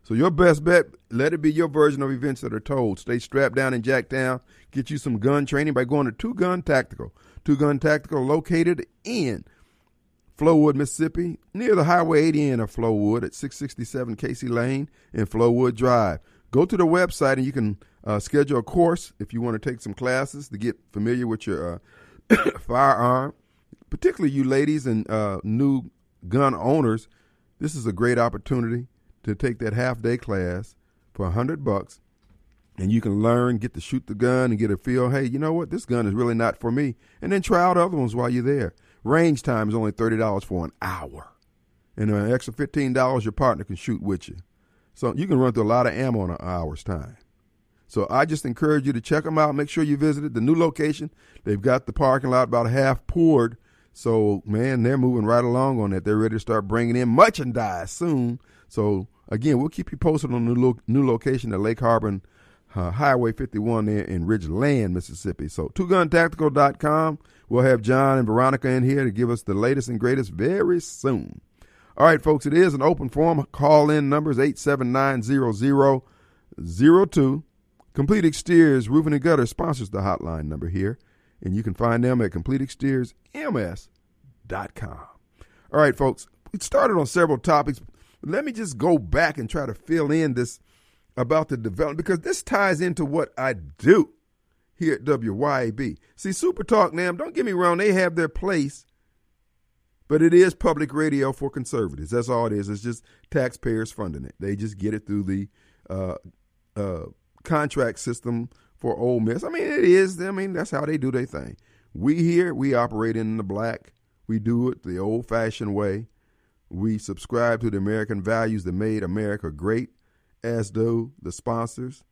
So your best bet, let it be your version of events that are told. Stay strapped down in Jacktown. Get you some gun training by going to Two Gun Tactical. Two Gun Tactical located in Flowood, Mississippi, near the Highway 80 end of Flowood at 667 Casey Lane and Flowood Drive. Go to the website and you can uh, schedule a course if you want to take some classes to get familiar with your uh, firearm. Particularly you ladies and uh, new gun owners, this is a great opportunity to take that half day class for a hundred bucks and you can learn, get to shoot the gun and get a feel, hey, you know what, this gun is really not for me. And then try out other ones while you're there. Range time is only $30 for an hour. And an extra $15 your partner can shoot with you. So you can run through a lot of ammo in an hour's time. So I just encourage you to check them out. Make sure you visit it. The new location, they've got the parking lot about half poured. So, man, they're moving right along on that. They're ready to start bringing in merchandise soon. So, again, we'll keep you posted on the new, lo- new location at Lake Harbor uh, Highway 51 there in Ridgeland, Mississippi. So, twoguntactical.com. We'll have John and Veronica in here to give us the latest and greatest very soon. All right, folks, it is an open forum. Call in numbers 8790002. Complete Exteriors Roofing and Gutter sponsors the hotline number here, and you can find them at CompleteExteriorsMS.com. All right, folks, we started on several topics. Let me just go back and try to fill in this about the development because this ties into what I do here at WYAB. See, Super Talk now, don't get me wrong, they have their place, but it is public radio for conservatives. That's all it is. It's just taxpayers funding it. They just get it through the uh, uh, contract system for Ole Miss. I mean, it is. I mean, that's how they do their thing. We here, we operate in the black. We do it the old fashioned way. We subscribe to the American values that made America great, as do the sponsors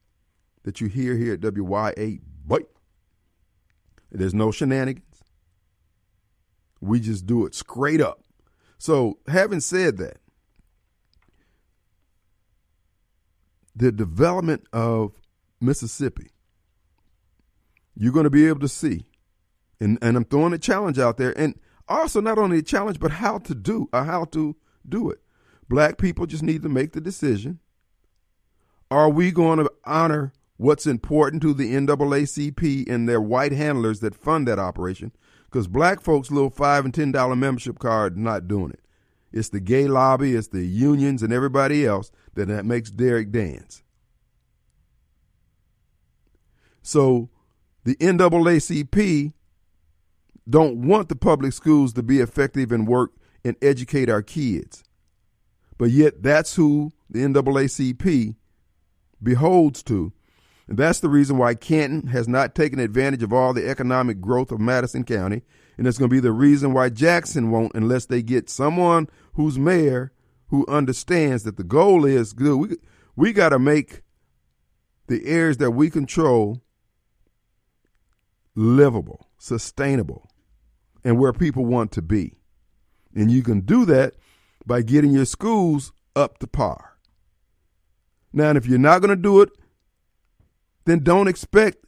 that you hear here at WYA. But there's no shenanigans. We just do it straight up. So, having said that, the development of Mississippi, you're going to be able to see, and, and I'm throwing a challenge out there, and also not only a challenge, but how to do, or how to do it. Black people just need to make the decision. Are we going to honor what's important to the NAACP and their white handlers that fund that operation? Because black folks' little five and ten dollar membership card not doing it. It's the gay lobby, it's the unions, and everybody else that, that makes Derrick dance. So the NAACP don't want the public schools to be effective and work and educate our kids. But yet that's who the NAACP beholds to. And that's the reason why Canton has not taken advantage of all the economic growth of Madison County. And it's going to be the reason why Jackson won't unless they get someone who's mayor who understands that the goal is good. We, we got to make the areas that we control livable, sustainable, and where people want to be. And you can do that by getting your schools up to par. Now, if you're not going to do it, then don't expect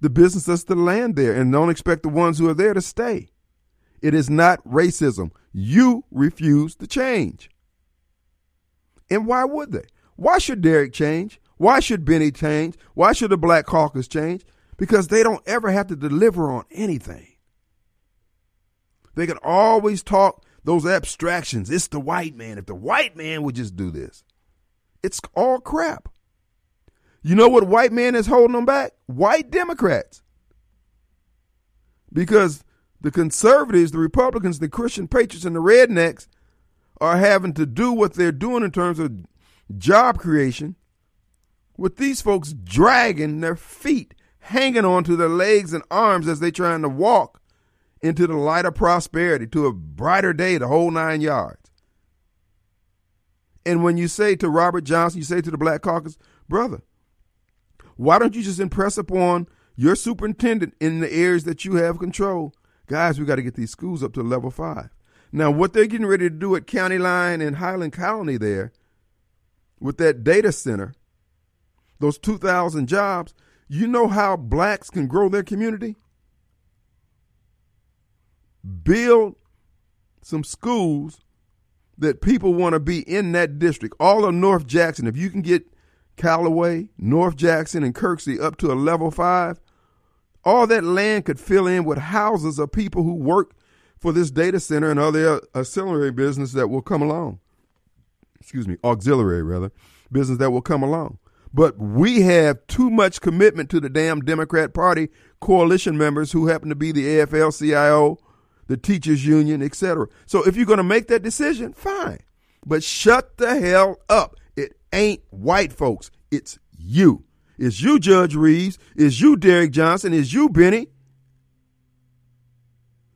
the businesses to land there and don't expect the ones who are there to stay. It is not racism. You refuse to change. And why would they? Why should Derrick change? Why should Bennie change? Why should the Black Caucus change? Because they don't ever have to deliver on anything. They can always talk those abstractions. It's the white man. If the white man would just do this, it's all crap. You know what white man is holding them back? White Democrats. Because the conservatives, the Republicans, the Christian patriots, and the rednecks are having to do what they're doing in terms of job creation with these folks dragging their feet, hanging onto their legs and arms as they're trying to walk into the light of prosperity, to a brighter day, the whole nine yards. And when you say to Robert Johnson, you say to the Black Caucus, brother, why don't you just impress upon your superintendent in the areas that you have control? Guys, we got to get these schools up to level five. Now, what they're getting ready to do at County Line and Highland Colony there with that data center, those 2,000 jobs, you know how blacks can grow their community? Build some schools that people want to be in that district. All of North Jackson, if you can get Callaway, North Jackson, and Kirksey up to a level five, all that land could fill in with houses of people who work for this data center and other auxiliary business that will come along. Excuse me, auxiliary rather, business that will come along. But we have too much commitment to the damn Democrat Party coalition members who happen to be the AFL CIO, the teachers union, etc. So if you're going to make that decision, fine. But shut the hell up. Ain't white folks. It's you. It's you, Judge Reeves. It's you, Derrick Johnson. It's you, Bennie.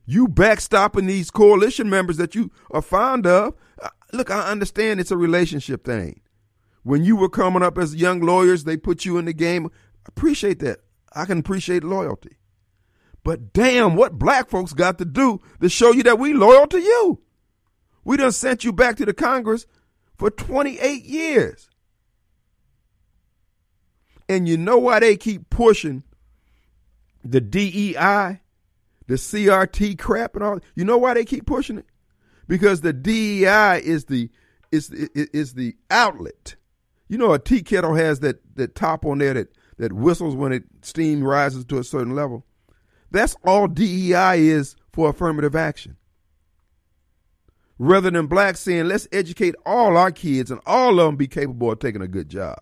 You backstopping these coalition members that you are fond of. Uh, look, I understand it's a relationship thing. When you were coming up as young lawyers, they put you in the game. Appreciate that. I can appreciate loyalty. But damn, what black folks got to do to show you that we loyal to you? We done sent you back to the Congress for 28 years. And you know why they keep pushing the DEI, the CRT crap and all? You know why they keep pushing it? Because the DEI is the is is the outlet you know, a tea kettle has that, that top on there that, that whistles when it steam rises to a certain level. That's all DEI is for affirmative action. Rather than blacks saying, let's educate all our kids and all of them be capable of taking a good job.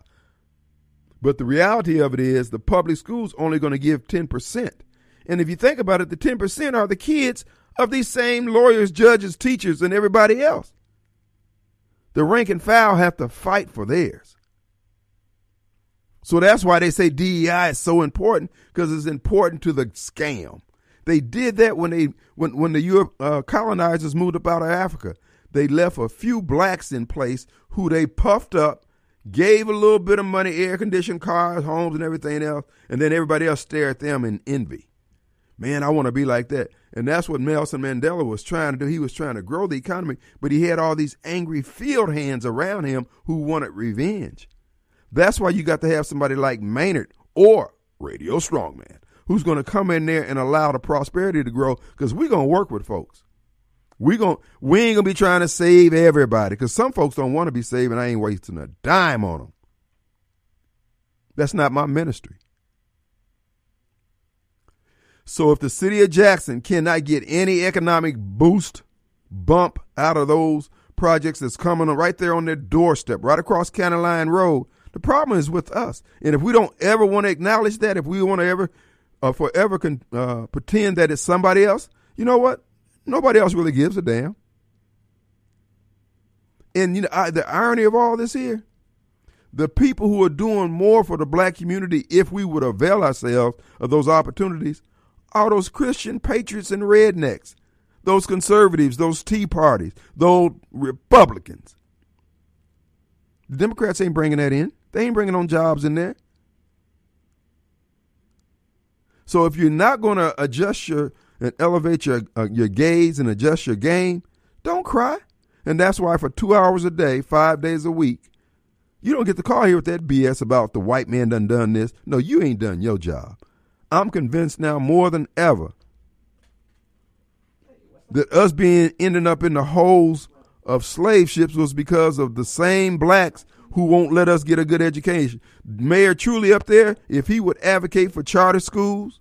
But the reality of it is the public schools only going to give 10%. And if you think about it, the 10% are the kids of these same lawyers, judges, teachers, and everybody else. The rank and file have to fight for theirs. So that's why they say DEI is so important because it's important to the scam. They did that when they when when the Europe uh, colonizers moved up out of Africa. They left a few blacks in place who they puffed up, gave a little bit of money, air conditioned cars, homes, and everything else, and then everybody else stared at them in envy. Man, I want to be like that. And that's what Nelson Mandela was trying to do. He was trying to grow the economy, but he had all these angry field hands around him who wanted revenge. That's why you got to have somebody like Maynard or Radio Strongman who's going to come in there and allow the prosperity to grow because we're going to work with folks. We going we ain't gonna be trying to save everybody because some folks don't want to be saved, and I ain't wasting a dime on them. That's not my ministry. So if the city of Jackson cannot get any economic boost, bump out of those projects that's coming right there on their doorstep, right across County Line Road, the problem is with us. And if we don't ever want to acknowledge that, if we want to ever uh, forever con- uh, pretend that it's somebody else, you know what? Nobody else really gives a damn. And you know I, the irony of all this here, the people who are doing more for the black community, if we would avail ourselves of those opportunities, are those Christian patriots and rednecks, those conservatives, those Tea Parties, those Republicans. The Democrats ain't bringing that in. They ain't bringing on jobs in there. So if you're not going to adjust your and elevate your uh, your gaze and adjust your game, don't cry. And that's why for two hours a day, five days a week, you don't get to call here with that BS about the white man done done this. No, you ain't done your job. I'm convinced now more than ever that us being ending up in the holes of slave ships was because of the same blacks who won't let us get a good education. Mayor Truly up there, if he would advocate for charter schools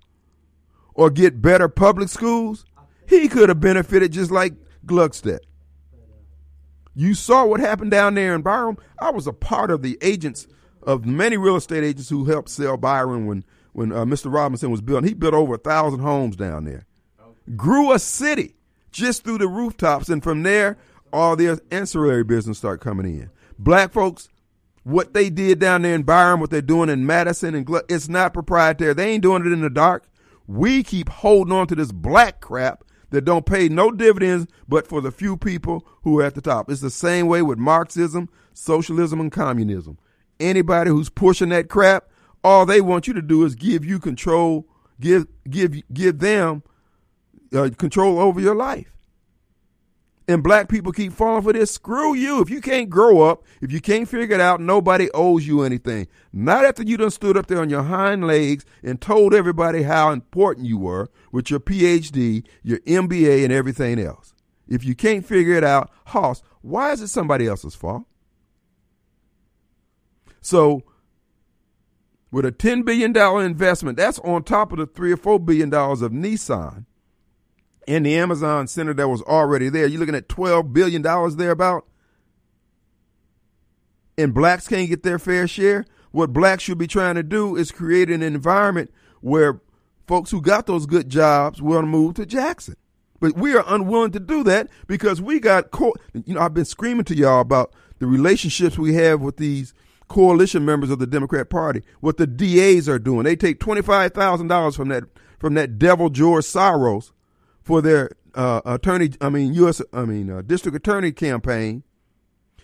or get better public schools, he could have benefited just like Gluckstadt. You saw what happened down there in Byram. I was a part of the agents of many real estate agents who helped sell Byram when when uh, Mr. Robinson was building. He built over a thousand homes down there, grew a city just through the rooftops, and from there, all the ancillary business start coming in. Black folks, What they did down there in Byram, what they're doing in Madison and Glut, it's not proprietary. They ain't doing it in the dark. We keep holding on to this black crap that don't pay no dividends but for the few people who are at the top. It's the same way with Marxism, socialism, and communism. Anybody who's pushing that crap, all they want you to do is give you control, give give give them uh, control over your life. And black people keep falling for this. Screw you. If you can't grow up, if you can't figure it out, nobody owes you anything. Not after you done stood up there on your hind legs and told everybody how important you were with your PhD, your MBA, and everything else. If you can't figure it out, Hoss, why is it somebody else's fault? So, with a $10 billion investment, that's on top of the 3 or $4 billion of Nissan in the Amazon Center that was already there. You're looking at $12 billion thereabout. And blacks can't get their fair share. What blacks should be trying to do is create an environment where folks who got those good jobs will move to Jackson. But we are unwilling to do that because we got, co- you know, I've been screaming to y'all about the relationships we have with these coalition members of the Democrat Party, what the DAs are doing. They take $25,000 from that, from that devil George Soros for their uh, attorney, I mean U.S. I mean uh, district attorney campaign,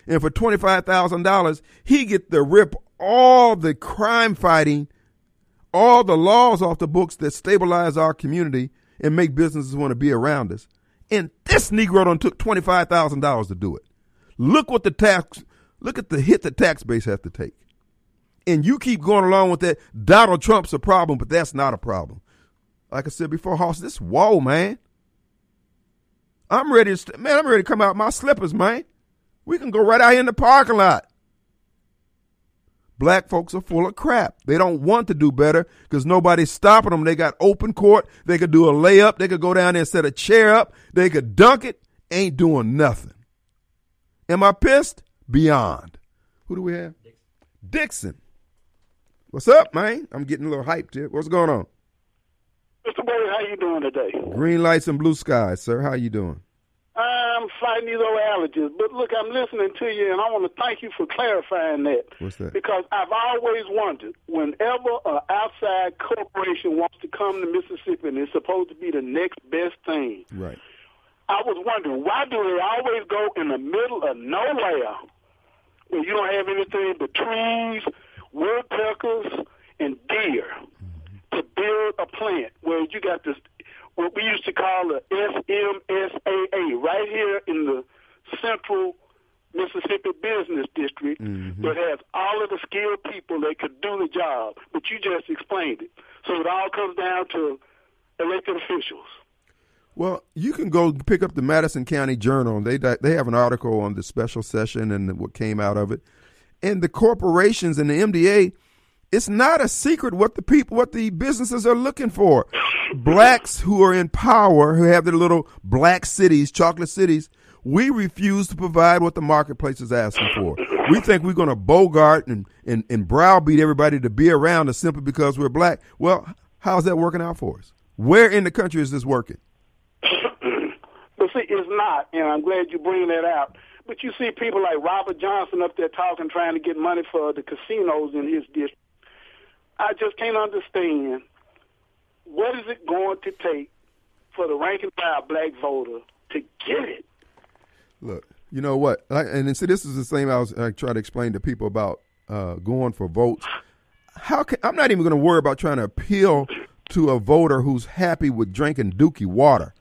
and for twenty five thousand dollars, he get to rip all the crime fighting, all the laws off the books that stabilize our community and make businesses want to be around us. And this Negro done took twenty five thousand dollars to do it. Look what the tax, look at the hit the tax base has to take. And you keep going along with that. Donald Trump's a problem, but that's not a problem. Like I said before, Hoss, this whoa, man. I'm ready to, man, I'm ready to come out my slippers, man. We can go right out here in the parking lot. Black folks are full of crap. They don't want to do better because nobody's stopping them. They got open court. They could do a layup. They could go down there and set a chair up. They could dunk it. Ain't doing nothing. Am I pissed? Beyond. Who do we have? Dixon. What's up, man? I'm getting a little hyped here. What's going on? Mr. Boyd, how you doing today? Green lights and blue skies, sir. How you doing? I'm fighting these old allergies, but look, I'm listening to you, and I want to thank you for clarifying that. What's that? Because I've always wondered, whenever an outside corporation wants to come to Mississippi, and it's supposed to be the next best thing, Right. I was wondering why do they always go in the middle of nowhere, where you don't have anything but trees, woodpeckers, and deer, to build a plant where you got this what we used to call the SMSAA right here in the central Mississippi Business District mm-hmm. that has all of the skilled people that could do the job. But you just explained it. So it all comes down to elected officials. Well, you can go pick up the Madison County Journal. They they have an article on the special session and what came out of it. And the corporations and the MDA, it's not a secret what the people, what the businesses are looking for. Blacks who are in power, who have their little black cities, chocolate cities, we refuse to provide what the marketplace is asking for. We think we're going to bogart and, and, and browbeat everybody to be around us simply because we're black. Well, how's that working out for us? Where in the country is this working? But see, it's not, and I'm glad you bring that out. But you see people like Robert Johnson up there talking, trying to get money for the casinos in his district. I just can't understand what is it going to take for the rank and file black voter to get it. Look, you know what? And see, this is the same I was I try to explain to people about uh, going for votes. How can I'm not even going to worry about trying to appeal to a voter who's happy with drinking Dookie water,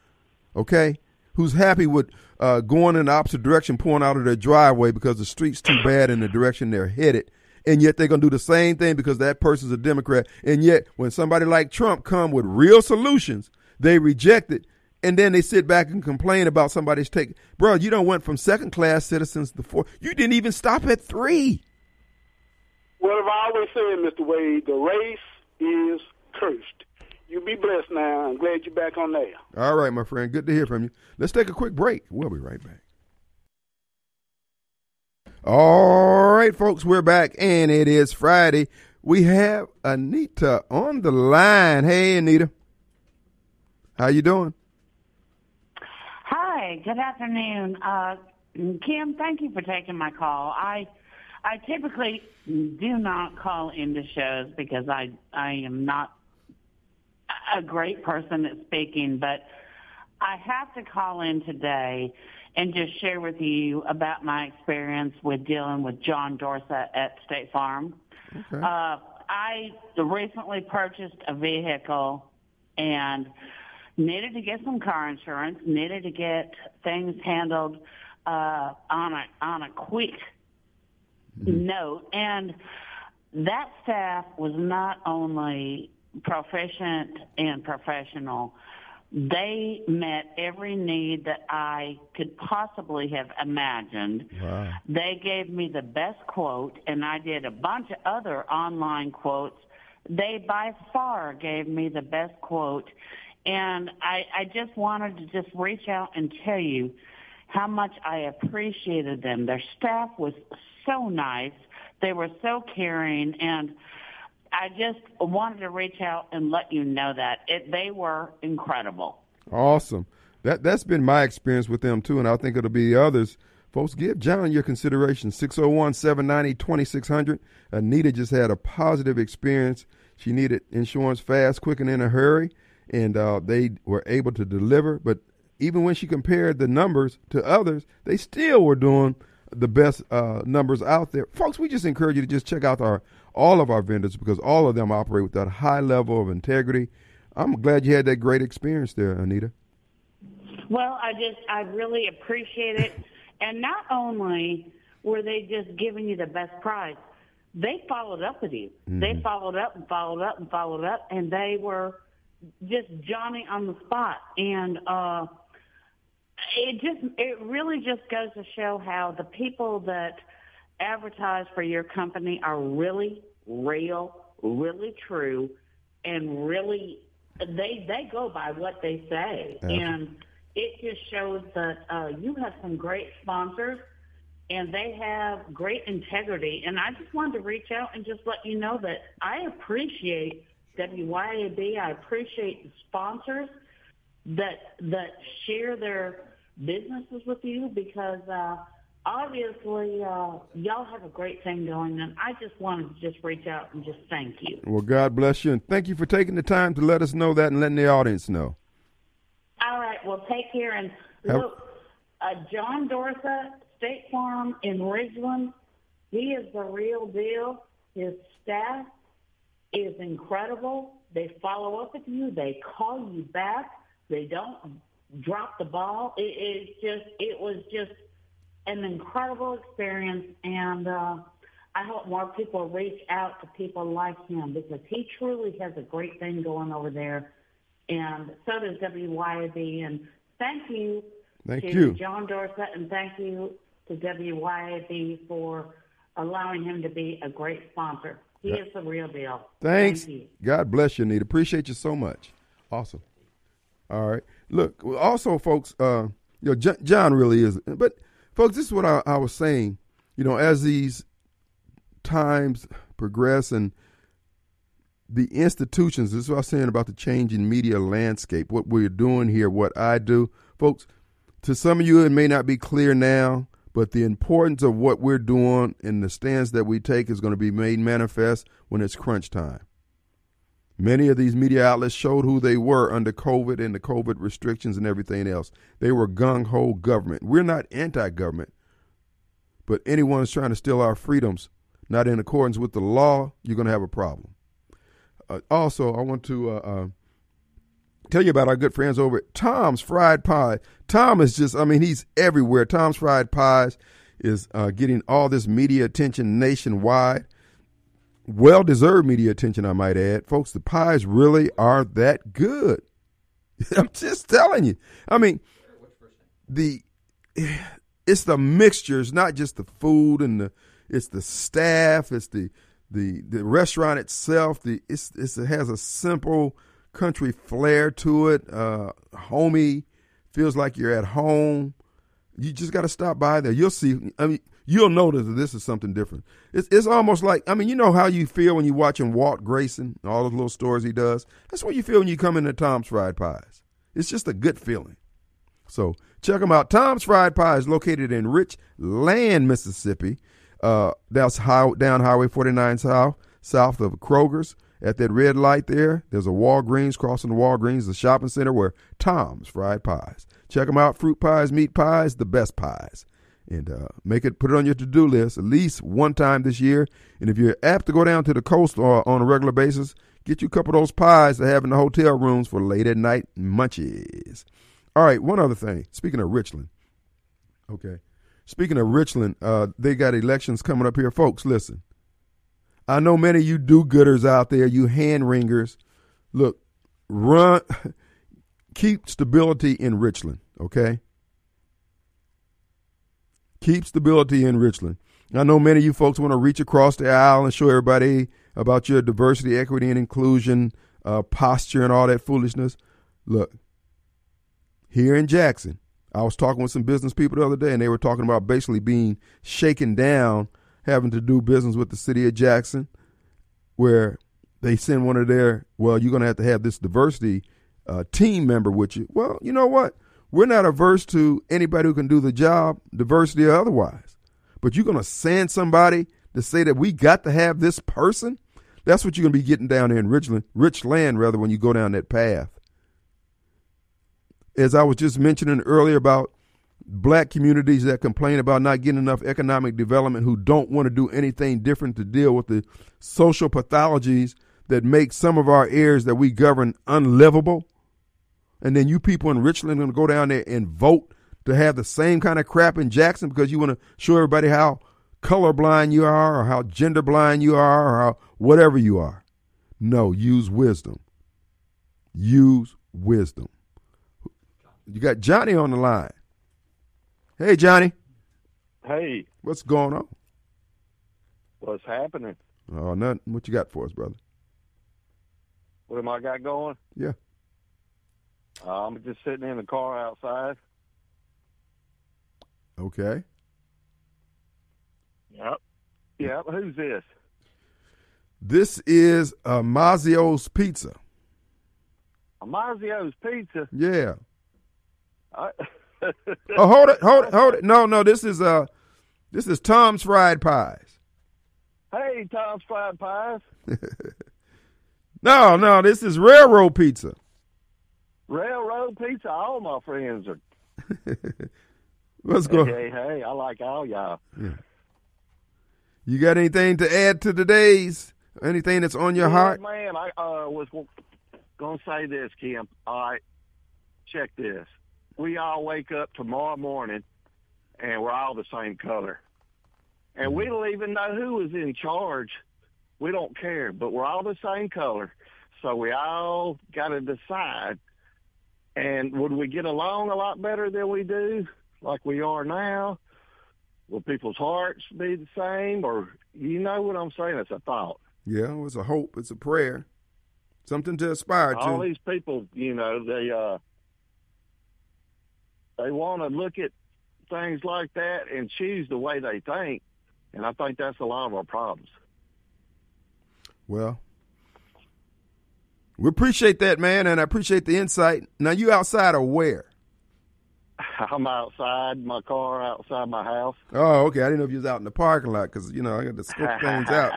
okay? Who's happy with uh, going in the opposite direction, pulling out of their driveway because the street's too bad in the direction they're headed, and yet they're going to do the same thing because that person's a Democrat. And yet, when somebody like Trump come with real solutions, they reject it, and then they sit back and complain about somebody's take. Bro, you don't went from second class citizens to four. You didn't even stop at three. What have I always said, Mr. Wade? The race is cursed. You be blessed now. I'm glad you're back on there. All right, my friend. Good to hear from you. Let's take a quick break. We'll be right back. All right, folks, we're back, and it is Friday. We have Anita on the line. Hey, Anita. How you doing? Hi, good afternoon. Uh, Kim, thank you for taking my call. I I typically do not call into shows because I I am not a great person at speaking, but I have to call in today and just share with you about my experience with dealing with John Dorsett at State Farm. Okay. Uh, I recently purchased a vehicle and needed to get some car insurance, needed to get things handled uh, on a on a quick note, and that staff was not only proficient and professional. They met every need that I could possibly have imagined. Wow. They gave me the best quote, and I did a bunch of other online quotes. They by far gave me the best quote, and I, I just wanted to just reach out and tell you how much I appreciated them. Their staff was so nice. They were so caring, and I just wanted to reach out and let you know that it, they were incredible. Awesome. That that's been my experience with them too, and I think it'll be others. Folks, give John your consideration. 601-790-2600. Anita just had a positive experience. She needed insurance fast, quick, and in a hurry, and uh, they were able to deliver. But even when she compared the numbers to others, they still were doing the best uh, numbers out there. Folks, we just encourage you to just check out our all of our vendors because all of them operate with that high level of integrity. I'm glad you had that great experience there, Anita. Well, I just, I really appreciate it. and not only were they just giving you the best price, they followed up with you. They followed up and followed up and followed up, and they were just Johnny on the spot. And uh, it just, it really just goes to show how the people that advertise for your company are really real, really true, and really they they go by what they say, and it just shows that uh, you have some great sponsors, and they have great integrity. And I just wanted to reach out and just let you know that I appreciate WYAB. I appreciate the sponsors that that share their businesses with you because uh, obviously uh, y'all have a great thing going, and I just wanted to just reach out and just thank you. Well, God bless you, and thank you for taking the time to let us know that and letting the audience know. All right, well, take care and Have- look. Uh, John Dorsett, State Farm in Ridgeland, he is the real deal. His staff is incredible. They follow up with you. They call you back. They don't drop the ball. It is just, it was just an incredible experience, and uh, I hope more people reach out to people like him because he truly has a great thing going over there, and so does WYAB. And thank you Thank to you. John Dorsett, and thank you to WYAB for allowing him to be a great sponsor. He is the real deal. Thanks. Thank you. God bless you, Anita. Appreciate you so much. Awesome. All right. Look, also, folks, uh, you know, John, really is. But, folks, this is what I, I was saying. You know, as these times progress and the institutions, this is what I was saying about the changing media landscape, what we're doing here, what I do. Folks, to some of you, it may not be clear now, but the importance of what we're doing and the stance that we take is going to be made manifest when it's crunch time. Many of these media outlets showed who they were under COVID and the COVID restrictions and everything else. They were gung ho government. We're not anti government, but anyone who's trying to steal our freedoms, not in accordance with the law, you're going to have a problem. Uh, also, I want to uh, uh, tell you about our good friends over at Tom's Fried Pie. Tom is just, I mean, he's everywhere. Tom's Fried Pies is uh, getting all this media attention nationwide. Well deserved media attention, I might add. Folks, the pies really are that good. I'm just telling you. I mean, the it's the mixtures, not just the food and the it's the staff, it's the the the restaurant itself. The it's, it's it has a simple country flair to it. Uh, homey, feels like you're at home. You just got to stop by there. You'll see. I mean, you'll notice that this is something different. It's it's almost like I mean, you know how you feel when you're watching Walt Grayson, all those little stories he does. That's what you feel when you come into Tom's Fried Pies. It's just a good feeling. So check them out. Tom's Fried Pie is located in Rich Land, Mississippi. uh, that's how, down Highway 49 south, south of Kroger's. At that red light there, there's a Walgreens crossing the Walgreens, the shopping center where Tom's Fried Pies. Check them out. Fruit pies, meat pies, the best pies. And uh, make it, put it on your to-do list at least one time this year. And if you're apt to go down to the coast uh, on a regular basis, get you a couple of those pies to have in the hotel rooms for late at night munchies. All right, one other thing. Speaking of Richland, okay. Speaking of Richland, uh, they got elections coming up here, folks. Listen, I know many of you do-gooders out there, you hand wringers. Look, run, keep stability in Richland, okay? Keep stability in Richland. I know many of you folks want to reach across the aisle and show everybody about your diversity, equity, and inclusion uh, posture and all that foolishness. Look, here in Jackson, I was talking with some business people the other day, and they were talking about basically being shaken down, having to do business with the city of Jackson, where they send one of their, well, you're going to have to have this diversity uh, team member with you. Well, you know what? We're not averse to anybody who can do the job, diversity or otherwise. But you're going to send somebody to say that we got to have this person? That's what you're going to be getting down there in Richland, Richland, rather, when you go down that path. As I was just mentioning earlier about black communities that complain about not getting enough economic development, who don't want to do anything different to deal with the social pathologies that make some of our areas that we govern unlivable. And then you people in Richland are going to go down there and vote to have the same kind of crap in Jackson because you want to show everybody how colorblind you are or how gender blind you are or how whatever you are. No, use wisdom. Use wisdom. You got Johnny on the line. Hey, Johnny. Hey, What's going on? what's happening? Oh, nothing. What you got for us, brother? What am I got going? Yeah. Uh, I'm just sitting in the car outside. Okay. Yep. Yep. Who's this? This is uh, Mazzio's Pizza. Amazio's Pizza. Yeah. I, Oh, hold it, hold it, hold it. No, no, this is uh, this is Tom's Fried Pies. hey, Tom's Fried Pies. No, no, this is Railroad Pizza. Railroad Pizza. All my friends are. What's Hey, going? hey, hey. I like all y'all. You got anything to add to today's? Anything that's on your Yeah, heart? Man, I uh, was going to say this, Kim. All right. Check this. We all wake up tomorrow morning and we're all the same color. And we don't even know who is in charge. We don't care, but we're all the same color. So we all got to decide. And would we get along a lot better than we do, like we are now? Will people's hearts be the same? Or, you know what I'm saying? It's a thought. Yeah, it's a hope. It's a prayer. Something to aspire all to. All these people, you know, they uh they want to look at things like that and choose the way they think, and I think that's a lot of our problems. Well, we appreciate that, man, and I appreciate the insight. Now, you outside or where? I'm outside my car, outside my house. Oh, okay. I didn't know if you was out in the parking lot because you know I got to scope things out.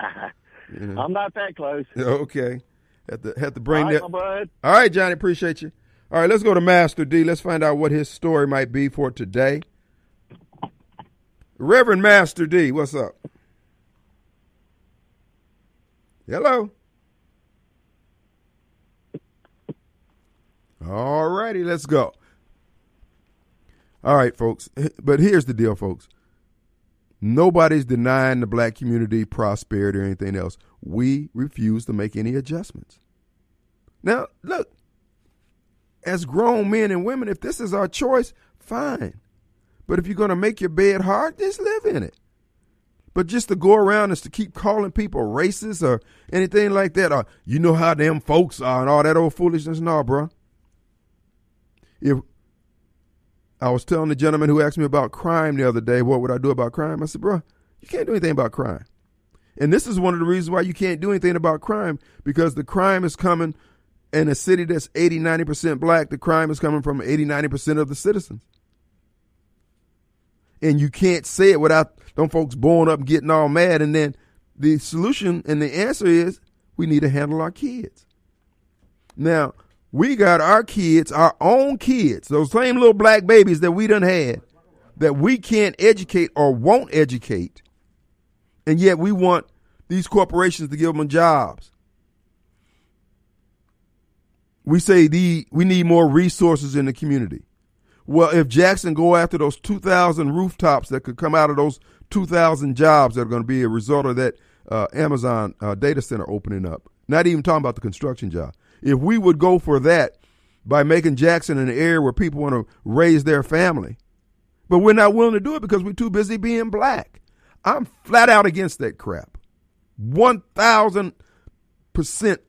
I'm not that close. Okay, had to had to bring All right, that. bud. All right, Johnny, appreciate you. All right, let's go to Master D. Let's find out what his story might be for today. Reverend Master D, what's up? Hello. All righty, let's go. All right, folks. But here's the deal, folks. Nobody's denying the black community prosperity or anything else. We refuse to make any adjustments. Now, look, as grown men and women, if this is our choice, fine. But if you're going to make your bed hard, just live in it. But just to go around is to keep calling people racist or anything like that, or you know how them folks are and all that old foolishness, no, bro. If I was telling the gentleman who asked me about crime the other day, what would I do about crime? I said, bro, you can't do anything about crime. And this is one of the reasons why you can't do anything about crime because the crime is coming in a city that's 80, 90% black. The crime is coming from 80, 90% of the citizens. and you can't say it without them folks blowing up and getting all mad. And then the solution and the answer is we need to handle our kids. Now, we got our kids, our own kids, those same little black babies that we done had, that we can't educate or won't educate. And yet we want these corporations to give them jobs. We say the we need more resources in the community. Well, if Jackson go after those 2,000 rooftops that could come out of those 2,000 jobs that are going to be a result of that uh, Amazon uh, data center opening up, not even talking about the construction job. If we would go for that by making Jackson an area where people want to raise their family, but we're not willing to do it because we're too busy being black. I'm flat out against that crap. 1,000%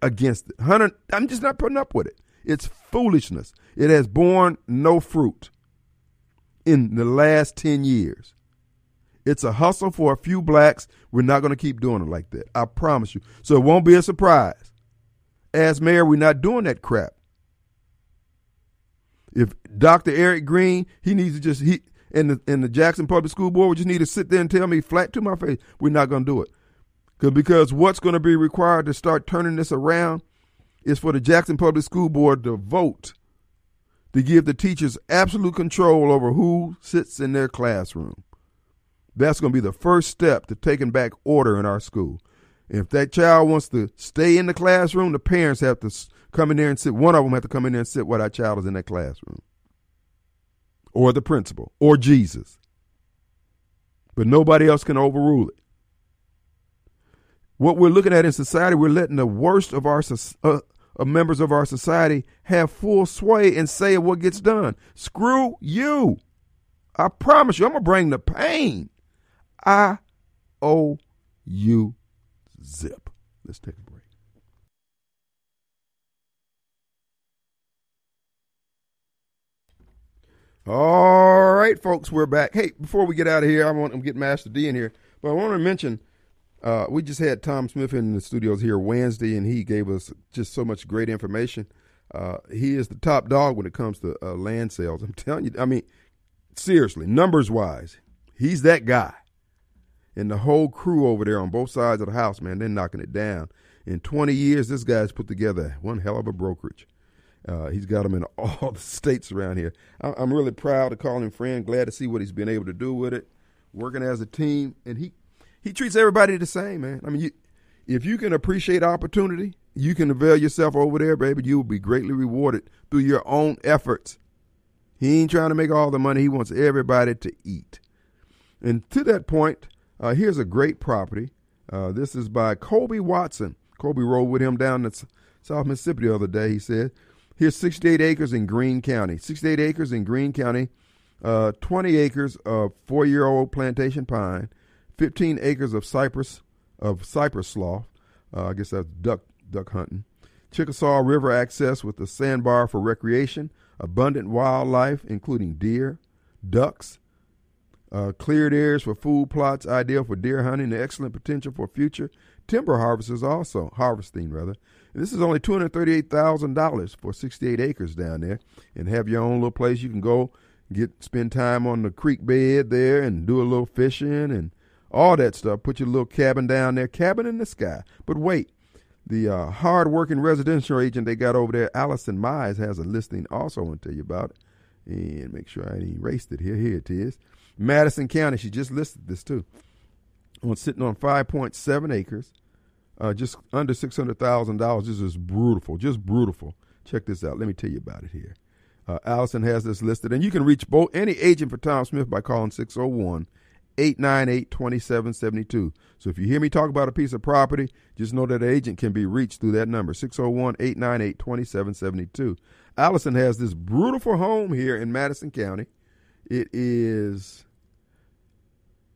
against it. 100, I'm just not putting up with it. It's foolishness. It has borne no fruit in the last 10 years. It's a hustle for a few blacks. We're not going to keep doing it like that. I promise you. So it won't be a surprise. As mayor, we're not doing that crap. If Dr. Errick Greene, he needs to just he and the and the Jackson Public School Board would just need to sit there and tell me flat to my face, we're not going to do it. Cause, because what's going to be required to start turning this around is for the Jackson Public School Board to vote to give the teachers absolute control over who sits in their classroom. That's going to be the first step to taking back order in our school. If that child wants to stay in the classroom, the parents have to come in there and sit. One of them have to come in there and sit while that child is in that classroom, or the principal, or Jesus. But nobody else can overrule it. What we're looking at in society, we're letting the worst of our uh, of members of our society have full sway and say what gets done. Screw you. I promise you, I'm gonna bring the pain. I owe you zip. Let's take a break. All right, folks, we're back. Hey, before we get out of here, I want to get Master D in here, but I want to mention uh, we just had Tom Smith in the studios here Wednesday, and he gave us just so much great information. Uh, he is the top dog when it comes to uh, land sales. I'm telling you, I mean, seriously, numbers wise, he's that guy. And the whole crew over there on both sides of the house, man, they're knocking it down. In 20 years, this guy's put together one hell of a brokerage. Uh, he's got them in all the states around here. I, am really proud to call him friend. Glad to see what he's been able to do with it, working as a team. And he he treats everybody the same, man. I mean, you, if you can appreciate opportunity, you can avail yourself over there, baby. You will be greatly rewarded through your own efforts. He ain't trying to make all the money. He wants everybody to eat. And to that point, uh, here's a great property. Uh, this is by Colby Watson. Colby rode with him down to South Mississippi the other day. He said, Here's 68 acres in Greene County. 68 acres in Greene County, uh, 20 acres of four year old plantation pine, 15 acres of cypress of cypress slough. Uh, I guess that's duck duck hunting. Chickasawhay River access with a sandbar for recreation, abundant wildlife, including deer, ducks, uh, cleared areas for food plots, ideal for deer hunting, and excellent potential for future timber harvesters also, harvesting rather. And this is only $238,000 for 68 acres down there and have your own little place you can go get spend time on the creek bed there and do a little fishing and all that stuff. Put your little cabin down there, cabin in the sky. But wait, the uh, hard-working residential agent they got over there, Allison Mize, has a listing also I want to tell you about it. And make sure I ain't erased it here. Here it is. Madison County, she just listed this too. On sitting on 5.7 acres, uh, just under $600,000. This is brutal, just brutal. Check this out. Let me tell you about it here. Uh, Allison has this listed, and you can reach both any agent for Tom Smith by calling 601 898 2772. So if you hear me talk about a piece of property, just know that an agent can be reached through that number 601 898 2772. Allison has this beautiful home here in Madison County. It is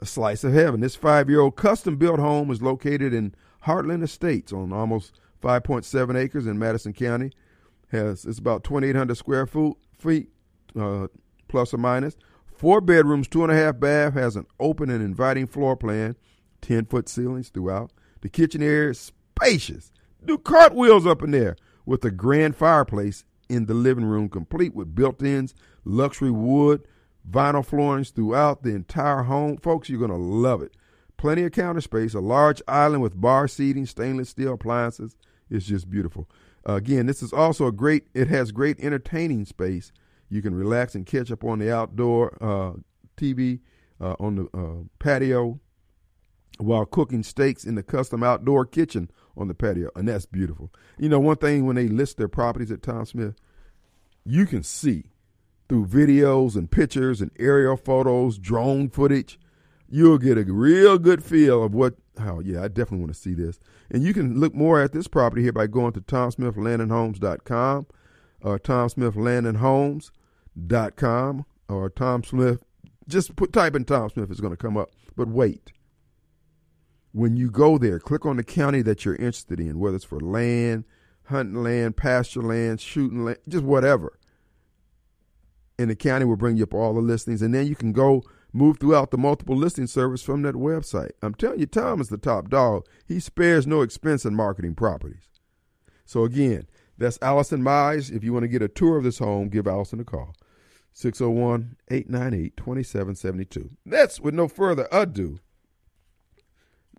a slice of heaven. This five year old custom built home is located in Heartland Estates on almost 5.7 acres in Madison County. Has It's about 2,800 square foot, feet, uh, plus or minus. Four bedrooms, two and a half bath, has an open and inviting floor plan, 10 foot ceilings throughout. The kitchen area is spacious. Do cartwheels up in there with a grand fireplace in the living room, complete with built ins, luxury wood vinyl floorings throughout the entire home. Folks, you're going to love it. Plenty of counter space, a large island with bar seating, stainless steel appliances. It's just beautiful. Uh, again, this is also a great, it has great entertaining space. You can relax and catch up on the outdoor uh, TV, uh, on the uh, patio, while cooking steaks in the custom outdoor kitchen on the patio. And that's beautiful. You know, one thing when they list their properties at Tom Smith, you can see through videos and pictures and aerial photos, drone footage, you'll get a real good feel of what oh yeah, I definitely want to see this. And you can look more at this property here by going to tomsmithlandandhomes.com or uh, tomsmithlandandhomes.com or Tom Smith. Just put type in Tom Smith, it's going to come up. But wait. When you go there, click on the county that you're interested in, whether it's for land, hunting land, pasture land, shooting land, just whatever. And the county will bring you up all the listings. And then you can go move throughout the multiple listing service from that website. I'm telling you, Tom is the top dog. He spares no expense in marketing properties. So again, that's Allison Mize. If you want to get a tour of this home, give Allison a call. 601 898 2772. That's with no further ado.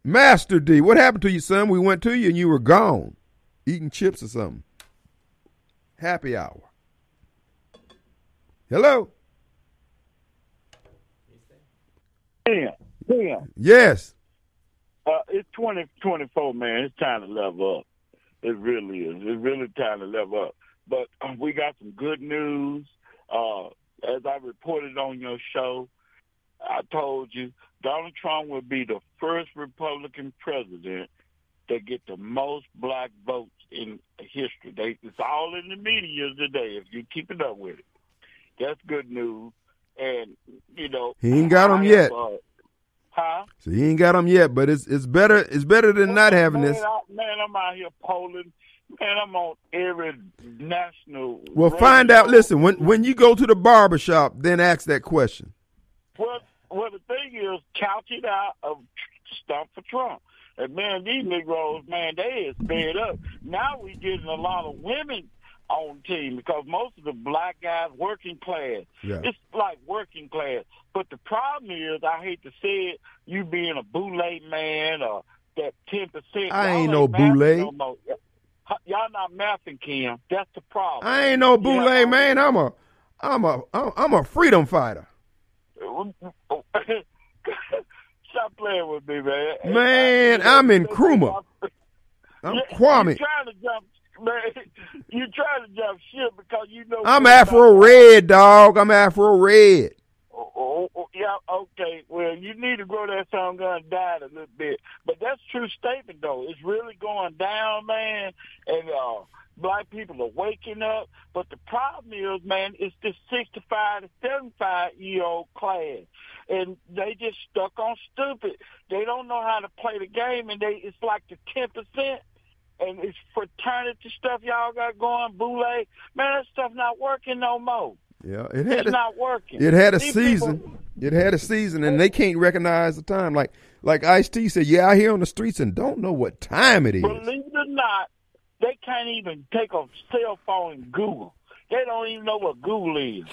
Master D, what happened to you, son? We went to you and you were gone, eating chips or something. Happy hour. Hello. Damn, damn. Yes. Uh, it's 2024, man. It's time to level up. It really is. It's really time to level up. But um, we got some good news. Uh, as I reported on your show, I told you Donald Trump will be the first Republican president to get the most black votes in history. They, it's all in the media today. If you keep it up with it, that's good news. And you know, he ain't got them yet. Uh, huh? So he ain't got them yet, but it's it's better it's better than not having man, this. I, man, I'm out here polling. Man, I'm on every national. Well, radio. find out. Listen, when when you go to the barber shop, then ask that question. Well, well, the thing is, couch it out of stuff for Trump. And man, these Negroes, man, they is fed up. Now we getting a lot of women on team because most of the black guys working class. Yeah. It's like working class. But the problem is, I hate to say it, you being a boule man or that ten percent. I ain't no boule. No Y'all not mathing, Kim. That's the problem. I ain't no boule Yeah. man. I'm a I'm a I'm a freedom fighter. Stop playing with me, man. Man, I'm Nkrumah. I'm Kwame. You trying to jump, man? You trying to jump ship because you know. I'm Afro Red, dog. I'm Afro Red. Oh, oh, oh, yeah, okay. Well, you need to grow that song gun down a little bit. But that's a true statement, though. It's really going down, man. And uh, black people are waking up. But the problem is, man, it's this 65 to 75 year old class. And they just stuck on stupid. They don't know how to play the game, and they it's like the 10%. And it's fraternity stuff y'all got going, boule. Man, that stuff not working no more. Yeah, it had It's a, not working. it had a These season. people- It had a season, and they can't recognize the time. Like like Ice T said, "Yeah, out here on the streets and don't know what time it is." Believe it or not, they can't even take a cell phone and Google. They don't even know what Google is.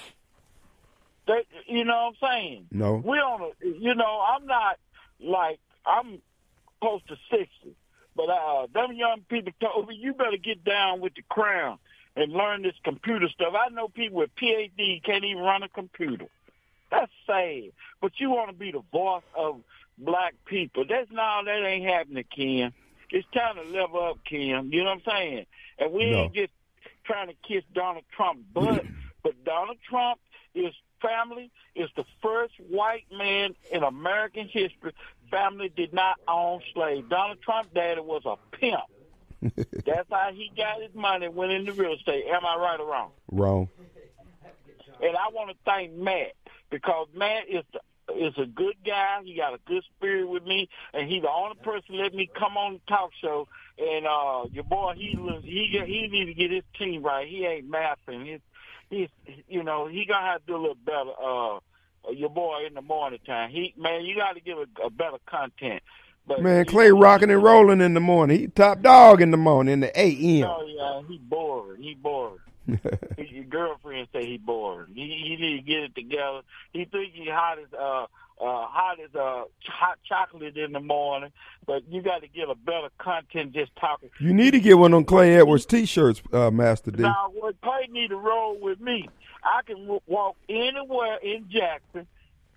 They, you know what I'm saying? No. We on a, you know, I'm not like I'm close to sixty, but uh, them young people told me you better get down with the crown and learn this computer stuff. I know people with PhD can't even run a computer. That's sad. But you want to be the voice of black people. That's no, that ain't happening, Ken. It's time to level up, Kim. You know what I'm saying? And we ain't just trying to kiss Donald Trump butt, but Donald Trump is family is the first white man in American history. Family did not own slaves. Donald Trump daddy was a pimp. That's how he got his money, went into real estate. Am I right or wrong? Wrong. And I want to thank Matt because Matt is the, is a good guy. He got a good spirit with me, and he's the only person let me come on the talk show. And uh, your boy, he he he need to get his team right. He ain't mapping. He's he's you know he gonna have to do a little better. Uh, your boy in the morning time. He man, you got to give a, a better content. But Man, Clay rocking and rolling in the morning. He top dog in the morning in the a.m. Oh yeah, he boring. He boring. Your girlfriend say he bored. He, he need to get it together. He think he hot as uh uh hot as uh hot chocolate in the morning, but you got to get a better content just talking. You need to get one on Clay Edwards T-shirts, uh, Master D. Now, what Clay need to roll with me. I can w- walk anywhere in Jackson.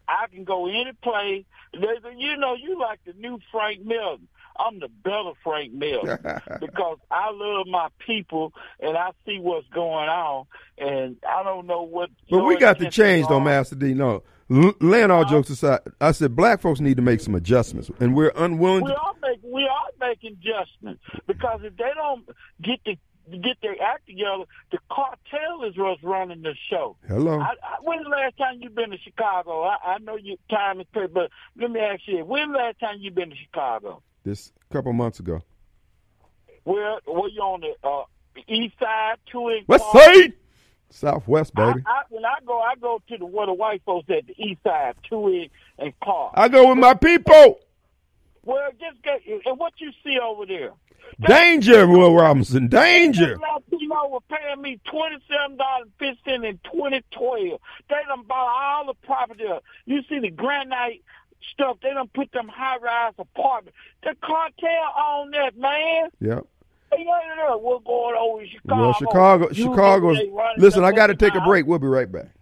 I can go any place. There's a, you know, you like the new Frank Melton. I'm the better Frank Melton because I love my people and I see what's going on, and I don't know what. But we got to change, though. Master D. No, L- laying all jokes aside, I said black folks need to make some adjustments, and we're unwilling. We To, are making we are making adjustments because if they don't get the get their act together, the cartel is what's running the show. Hello. I, I, when's the last time you've been to Chicago? I, I know your time is pretty, but let me ask you: When's the last time you've been to Chicago? this couple months ago. Where were you on the uh, east side, two and West side, Southwest, baby. I, when I go, I go to the where the white folks at the east side, two and Clark. I go with my people. Well, just get and what you see over there. Danger, Will Robinson. Danger. Latino were paying me twenty seven dollars fifty cents in twenty twelve. They done bought all the property. up. You see the granite stuff. They done put them high rise apartments. The cartel on that man. Yep. Hey, We're going Chicago. Well, Chicago, You Chicago's. Listen, I got to take a break. We'll be right back.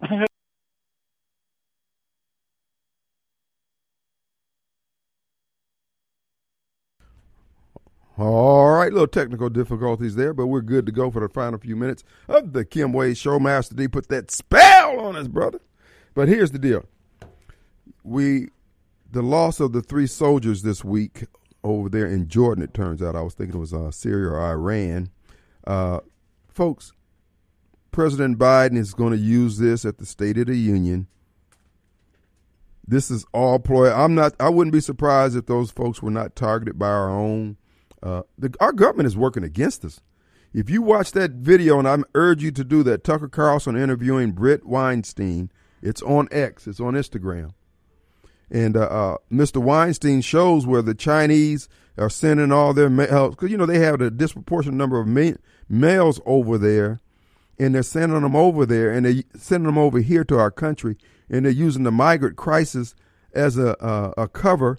All right, little technical difficulties there, but we're good to go for the final few minutes of the Kim Wade Show. Master D put that spell on us, brother. But here's the deal: we, the loss of the three soldiers this week over there in Jordan. It turns out I was thinking it was uh, Syria or Iran. Uh, folks, President Biden is going to use this at the State of the Union. This is all ploy. I'm not. I wouldn't be surprised if those folks were not targeted by our own. Uh, the, our government is working against us. If you watch that video, and I urge you to do that, Tucker Carlson interviewing Bret Weinstein. It's on X. It's on Instagram. And uh, uh, Mr. Weinstein shows where the Chinese are sending all their mail because you know they have a disproportionate number of ma- males over there, and they're sending them over there, and they're sending them over here to our country, and they're using the migrant crisis as a a, a cover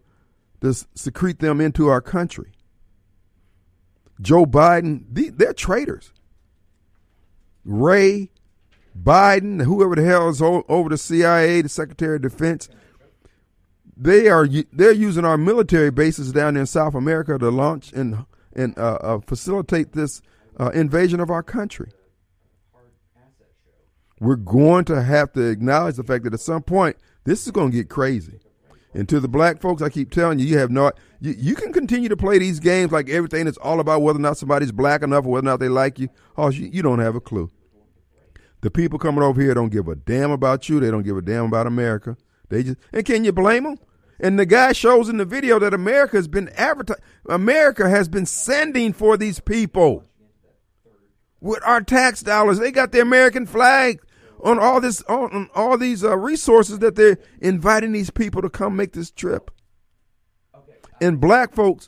to secrete them into our country. Joe Biden, the, they're traitors. Wray, Biden, whoever the hell is over the CIA, the Secretary of Defense, they are they're using our military bases down in South America to launch and and uh, uh, facilitate this uh, invasion of our country. We're going to have to acknowledge the fact that at some point this is going to get crazy. And to the black folks, I keep telling you, you have no, you, you can continue to play these games like everything is all about whether or not somebody's black enough or whether or not they like you. Oh, you, you don't have a clue. The people coming over here don't give a damn about you. They don't give a damn about America. They just, and can you blame them? And the guy shows in the video that America has been advertised. America has been sending for these people with our tax dollars. They got the American flag on all this on, on all these uh, resources that they're inviting these people to come make this trip. And black folks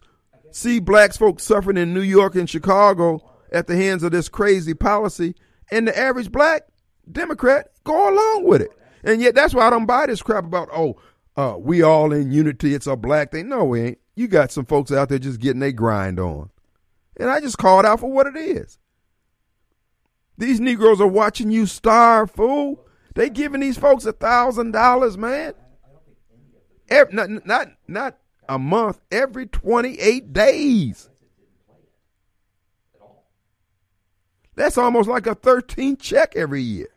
see black folks suffering in New York and Chicago at the hands of this crazy policy, and the average black Democrat go along with it. And yet that's why I don't buy this crap about oh, uh, we all in unity. It's a black thing. No, we ain't. You got some folks out there just getting their grind on, and I just call it out for what it is. These Negroes are watching you starve, fool. They giving these folks a thousand dollars, man. Every, not, not not a month, every twenty eight days. That's almost like a 13 check every year.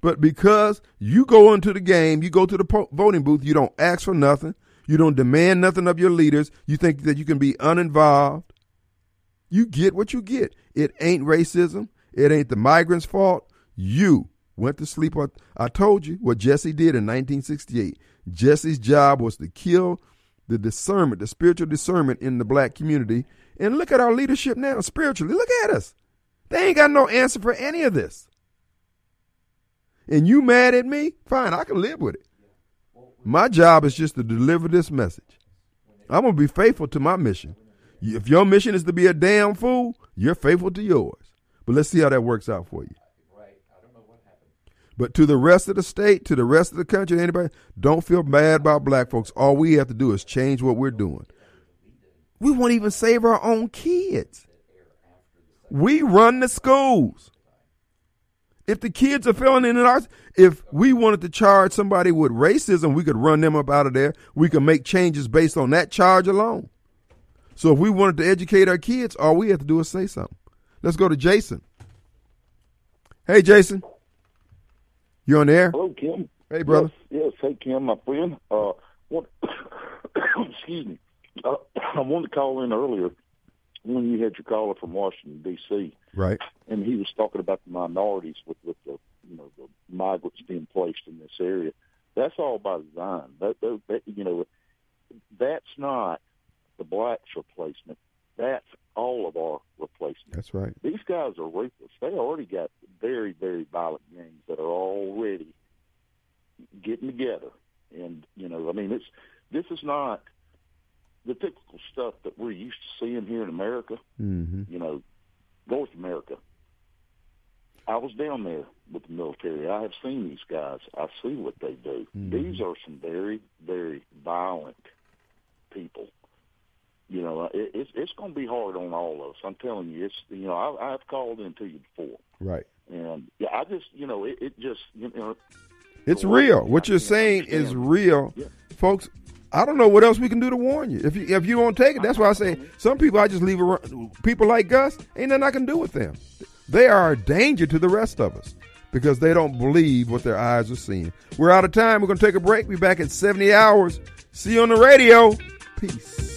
But because you go into the game, you go to the voting booth, you don't ask for nothing, you don't demand nothing of your leaders, you think that you can be uninvolved, you get what you get. It ain't racism, it ain't the migrants' fault. You went to sleep on. I told you what Jesse did in 1968. Jesse's job was to kill the discernment, the spiritual discernment in the black community. And look at our leadership now spiritually. Look at us. They ain't got no answer for any of this. And you mad at me? Fine, I can live with it. My job is just to deliver this message. I'm going to be faithful to my mission. If your mission is to be a damn fool, you're faithful to yours. But let's see how that works out for you. But to the rest of the state, to the rest of the country, anybody, don't feel bad about black folks. All we have to do is change what we're doing. We won't even save our own kids. We run the schools. If the kids are failing in arts, if we wanted to charge somebody with racism, we could run them up out of there. We could make changes based on that charge alone. So if we wanted to educate our kids, all we have to do is say something. Let's go to Jason. Hey, Jason. You on the air? Hello, Kim. Hey, brother. Yes, yes. hey, Kim, my friend. Uh, what, excuse me. Uh, I wanted to call in earlier when you had your caller from Washington D.C. Right. and he was talking about the minorities with with the you know the migrants being placed in this area. That's all by design. That, that, that you know, that's not the blacks' replacement. That's all of our replacement. That's right. These guys are ruthless. They already got very, very violent gangs that are already getting together. And, you know, I mean, it's this is not the typical stuff that we're used to seeing here in America, Mm-hmm. you know, North America. I was down there with the military. I have seen these guys. I see what they do. Mhm. These are some very, very violent people. You know, it, it's it's going to be hard on all of us. I'm telling you, it's you know, I, I've called into you before, Right. and yeah, I just you know, it, it just you know, It's real. What you're saying is real, folks. I don't know what else we can do to warn you. If you if you don't take it, that's why I say some people I just leave around. People like Gus, ain't nothing I can do with them. They are a danger to the rest of us because they don't believe what their eyes are seeing. We're out of time. We're gonna take a break. Be back at 70 hours. See you on the radio. Peace.